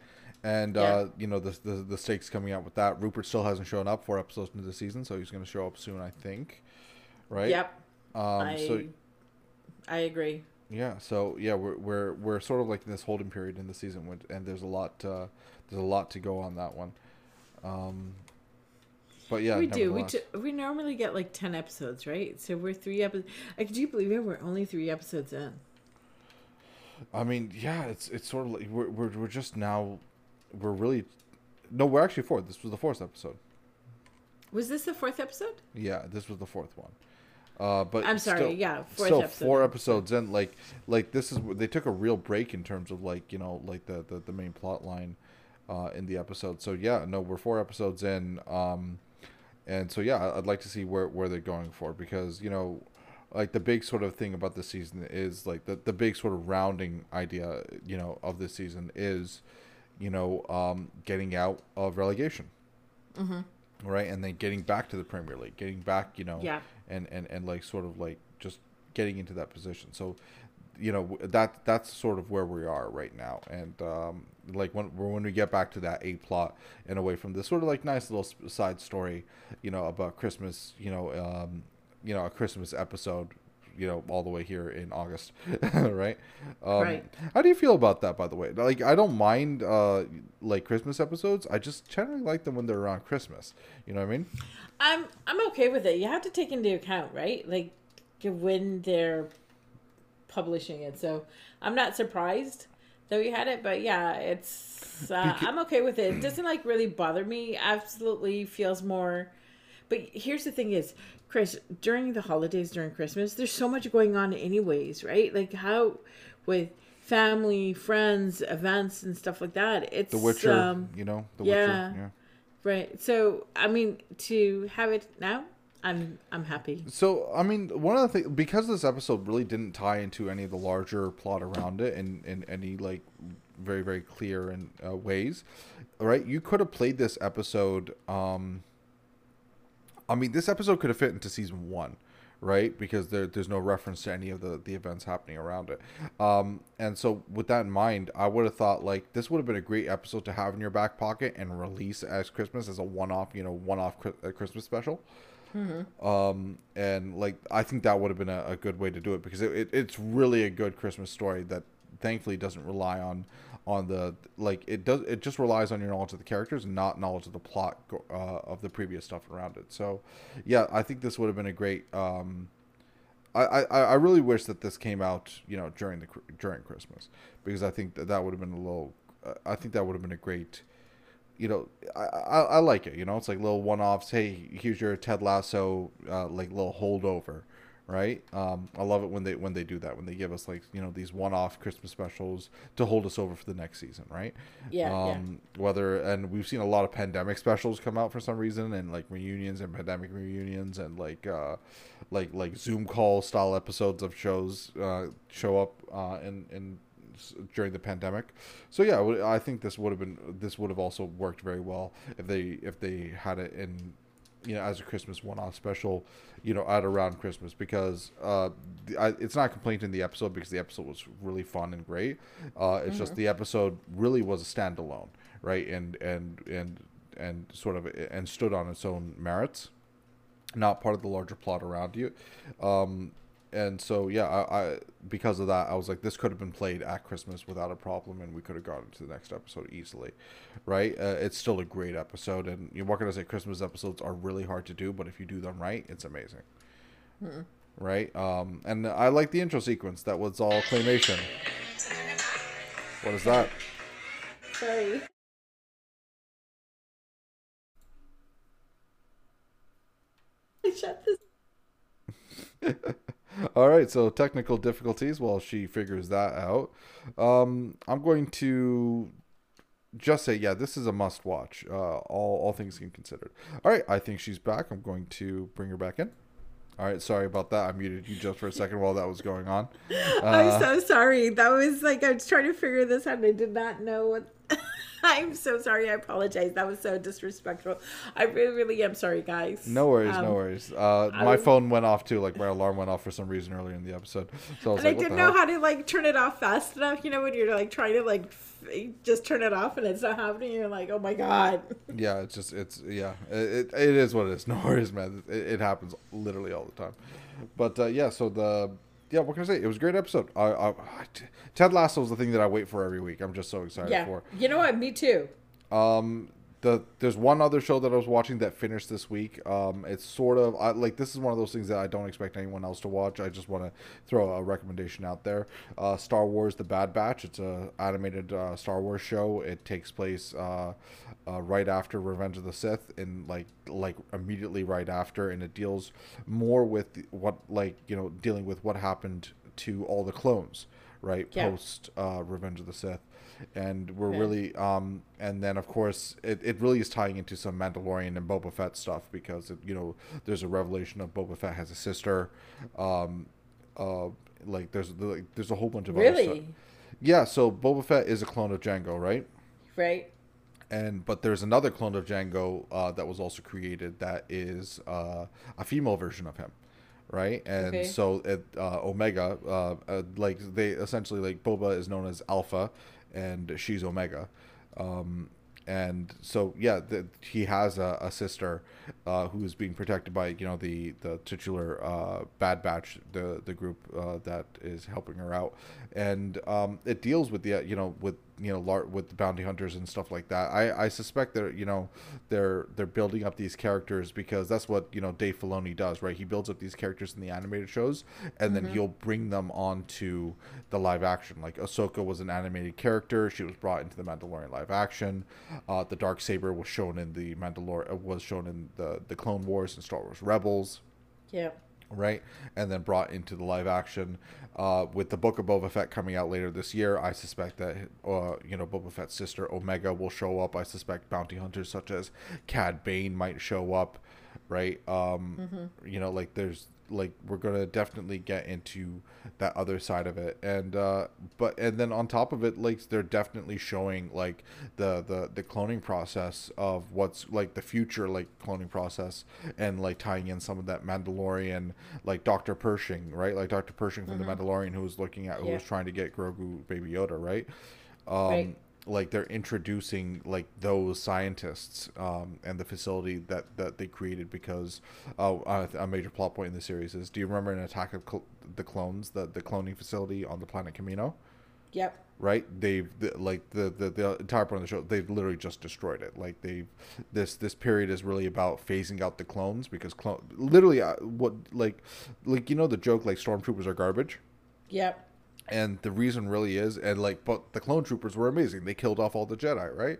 And Yeah. uh, you know the, the the stakes coming out with that. Rupert still hasn't shown up for episodes into the season, so he's going to show up soon, I think. Right. Yep. Um, I so I agree. yeah, so yeah, we're we're we're sort of like in this holding period in the season, when- and there's a lot uh, there's a lot to go on that one. Um, but yeah, we do. We we normally get like 10 episodes, right? So we're 3 episodes. Like, do you believe it? We're only 3 episodes in. I mean, yeah, it's it's sort of like we're we're we're just now, we're really, no, we're actually four. This was the fourth episode. Was this the fourth episode? Yeah, this was the fourth one. Uh, but I'm sorry. still- yeah, fourth still episode. four episodes in like like this is they took a real break in terms of like you know like the the, the main plot line uh in the episode so yeah no we're four episodes in um and so yeah i'd like to see where where they're going for because you know like the big sort of thing about this season is like the, the big sort of rounding idea you know of this season is you know um getting out of relegation Mm-hmm. right and then getting back to the premier league getting back you know Yeah. and and and like sort of like just getting into that position so you know that that's sort of where we are right now and um like when when we get back to that a plot and away from this sort of like nice little side story you know about christmas you know um you know a christmas episode you know all the way here in august <laughs> right um Right. how do you feel about that by the way like i don't mind uh like christmas episodes i just generally like them when they're around christmas you know what i mean I'm I'm okay with it. You have to take into account, right? Like when they're publishing it. So I'm not surprised that we had it, but yeah, it's uh, I'm okay with it. It doesn't like really bother me. Absolutely feels more. But here's the thing: is Chris during the holidays during Christmas, there's so much going on, anyways, right? Like how with family, friends, events, and stuff like that. It's the witcher Um, you know the yeah. witcher yeah Right. So, I mean, to have it now, I'm I'm happy. So I mean, one of the things because this episode really didn't tie into any of the larger plot around it in in any like very very clear and uh, ways, right? You could have played this episode. Um, I mean, this episode could have fit into season one, right? Because there there's no reference to any of the the events happening around it. Um, and so with that in mind, I would have thought like this would have been a great episode to have in your back pocket and release as Christmas as a one off, you know, one off Christmas special um and like i think that would have been a, a good way to do it because it, it, it's really a good christmas story that thankfully doesn't rely on on the like it does it just relies on your knowledge of the characters and not knowledge of the plot uh, of the previous stuff around it so yeah i think this would have been a great um I, I, I really wish that this came out you know during the during Christmas because I think that that would have been a little uh, I think that would have been a great you know, I, I, I like it. You know, it's like little one offs. Hey, here's your Ted Lasso, uh, like little holdover, right? Um, I love it when they when they do that when they give us like you know these one off Christmas specials to hold us over for the next season, right? Yeah, yeah. Um, Whether and we've seen a lot of pandemic specials come out for some reason, and like reunions and pandemic reunions, and like uh, like like Zoom call style episodes of shows uh, show up uh, in in during the pandemic. So yeah, I think this would have been this would have also worked very well if they if they had it in you know, as a Christmas one-off special, you know, at around Christmas because uh, the, I, it's not a complaint in the episode because the episode was really fun and great. Uh, it's just the episode really was a standalone, right? And and and and sort of and stood on its own merits, not part of the larger plot around you. Um, and so yeah, I, I because of that, I was like, this could have been played at Christmas without a problem, and we could have gotten to the next episode easily, right? Uh, it's still a great episode, and you're what can I say? Christmas episodes are really hard to do, but if you do them right, it's amazing, right? Um, and I like the intro sequence. That was all claymation. What is that? Sorry. <laughs> I shut this. <laughs> All right, so technical difficulties while she figures that out. Um, I'm going to just say, yeah, this is a must watch. Uh, all all things being considered. All right, I think she's back. I'm going to bring her back in. All right, sorry about that. I muted you just for a second while that was going on. <laughs> Uh, I'm so sorry. That was like I was trying to figure this out and I did not know what <laughs> <laughs> I'm so sorry. I apologize. That was so disrespectful. I really, really am sorry, guys. No worries, Um, no worries. Uh, my was- phone went off too. Like my alarm went off for some reason earlier in the episode. <laughs> So I was And I like, what didn't know hell? how to like turn it off fast enough. You know when you're like trying to like f- just turn it off and it's not happening. You're like, oh my god. <laughs> Yeah, it's just it's yeah, it, it, it is what it is. No worries, man. It, it happens literally all the time. But uh, yeah, so the yeah, what can I say? It was a great episode. I, I, Ted Lasso is the thing that I wait for every week. I'm just so excited Yeah. for. You know what? Me too. Um, the there's one other show that I was watching that finished this week. Um, it's sort of I, like this is one of those things that I don't expect anyone else to watch. I just want to throw a recommendation out there. Uh, Star Wars: The Bad Batch. It's a animated uh, Star Wars show. It takes place uh, uh, right after Revenge of the Sith, and like like immediately right after, and it deals more with what like you know dealing with what happened to all the clones, right? Yeah. Post uh, Revenge of the Sith and we're Okay. really um and then of course it, it really is tying into some Mandalorian and Boba Fett stuff because it, you know there's a revelation of Boba Fett has a sister um uh like there's like, there's a whole bunch of other stuff. Really? yeah so Boba Fett is a clone of Jango right Right? and but there's another clone of Jango uh, that was also created that is uh, a female version of him, right? And Okay. so it, uh, Omega, uh, uh, like they essentially like Boba is known as Alpha, and she's Omega, um, and so yeah, the, he has a, a sister uh, who is being protected by you know the the titular uh, Bad Batch, the the group uh, that is helping her out, and um, it deals with the you know with you know lar- with the bounty hunters and stuff like that. I, I suspect that you know they're they're building up these characters because that's what you know Dave Filoni does, right? He builds up these characters in the animated shows, and then he'll bring them onto the live action. Like Ahsoka was an animated character; she was brought into the Mandalorian live action. Uh, the dark saber was shown in the Mandalor uh, was shown in the the Clone Wars and Star Wars Rebels Yeah. Right? And then brought into the live action. Uh, with the Book of Boba Fett coming out later this year, I suspect that uh, you know Boba Fett's sister Omega will show up. I suspect bounty hunters such as Cad Bane might show up, right? Um, You know, like there's like we're gonna definitely get into that other side of it, and uh, but and then on top of it, like they're definitely showing like the the the cloning process of what's like the future like cloning process, and like tying in some of that Mandalorian like Doctor Pershing, right? Like Doctor Pershing from the Mandalorian, who was looking at who Yeah. was trying to get Grogu Baby Yoda, right? Um, Right. Like they're introducing like those scientists um, and the facility that that they created because uh, a, major plot point in the series is do you remember an Attack of Cl- the Clones the the cloning facility on the planet Kamino Yep. right they've the, like the, the the entire point of the show they've literally just destroyed it like they've this this period is really about phasing out the clones because clone literally uh, what like like you know the joke like stormtroopers are garbage Yep. And the reason really is and like but the clone troopers were amazing. They killed off all the jedi right?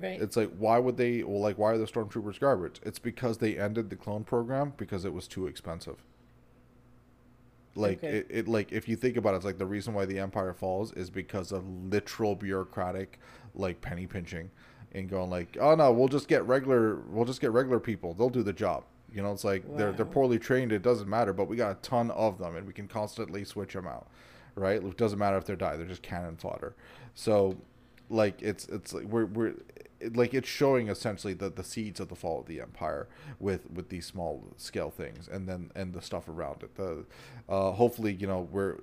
Right. it's like why would they well like why are the stormtroopers garbage? It's because they ended the clone program because it was too expensive. Like Okay. it, it like if you think about it it's like the reason why the empire falls is because of literal bureaucratic like penny pinching and going like oh no we'll just get regular we'll just get regular people. They'll do the job. You know it's like they're they're poorly trained. It doesn't matter but we got a ton of them and we can constantly switch them out right? It doesn't matter if they're die they're just cannon fodder. So like it's it's like we're we're like it's showing essentially the the seeds of the fall of the empire with with these small scale things and then and the stuff around it. The uh hopefully you know we're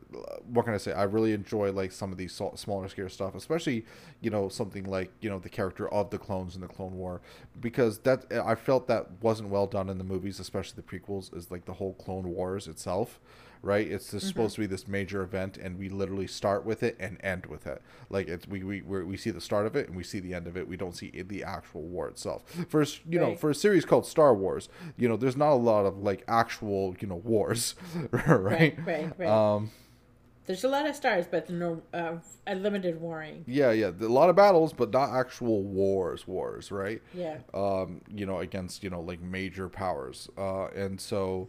what can i say? I really enjoy like some of these smaller scale stuff especially you know something like you know the character of the clones in the clone war because that i felt that wasn't well done in the movies especially the prequels is like the whole clone wars itself right? It's just supposed to be this major event, and we literally start with it and end with it. Like it's we we we're, see the start of it and we see the end of it. We don't see the actual war itself. For you know, for a series called Star Wars, you know, there's not a lot of like actual you know wars, <laughs> right? Right, right, right. Um, There's a lot of stars, but no, uh, a limited warring. yeah, yeah, a lot of battles, but not actual wars. Wars, right? Yeah. um, you know, against you know like major powers, uh, and so,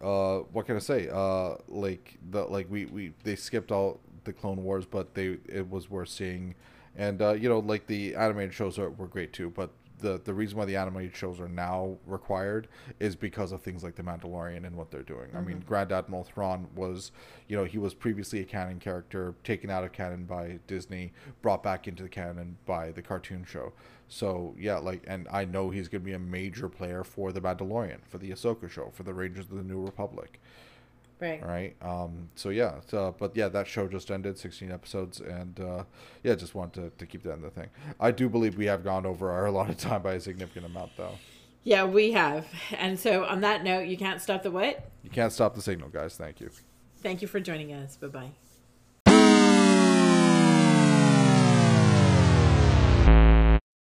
uh, what can I say? Uh, like the like we we they skipped all the Clone Wars, but they it was worth seeing, and uh, you know like the animated shows are were great too, but. The, the reason why the animated shows are now required is because of things like the Mandalorian and what they're doing. I mean, mm-hmm. Grand Admiral Thrawn was, you know, he was previously a canon character, taken out of canon by Disney, brought back into the canon by the cartoon show. So yeah, like, and I know he's gonna be a major player for the Mandalorian, for the Ahsoka show, for the Rangers of the New Republic. Right. Right. Um. So yeah. So, but yeah, that show just ended, sixteen episodes, and uh, yeah, just wanted to, to keep that in the thing. I do believe we have gone over our <laughs> allotted time by a significant amount, though. Yeah, we have. And so on that note, you can't stop the what? You can't stop the signal, guys. Thank you. Thank you for joining us. Bye bye.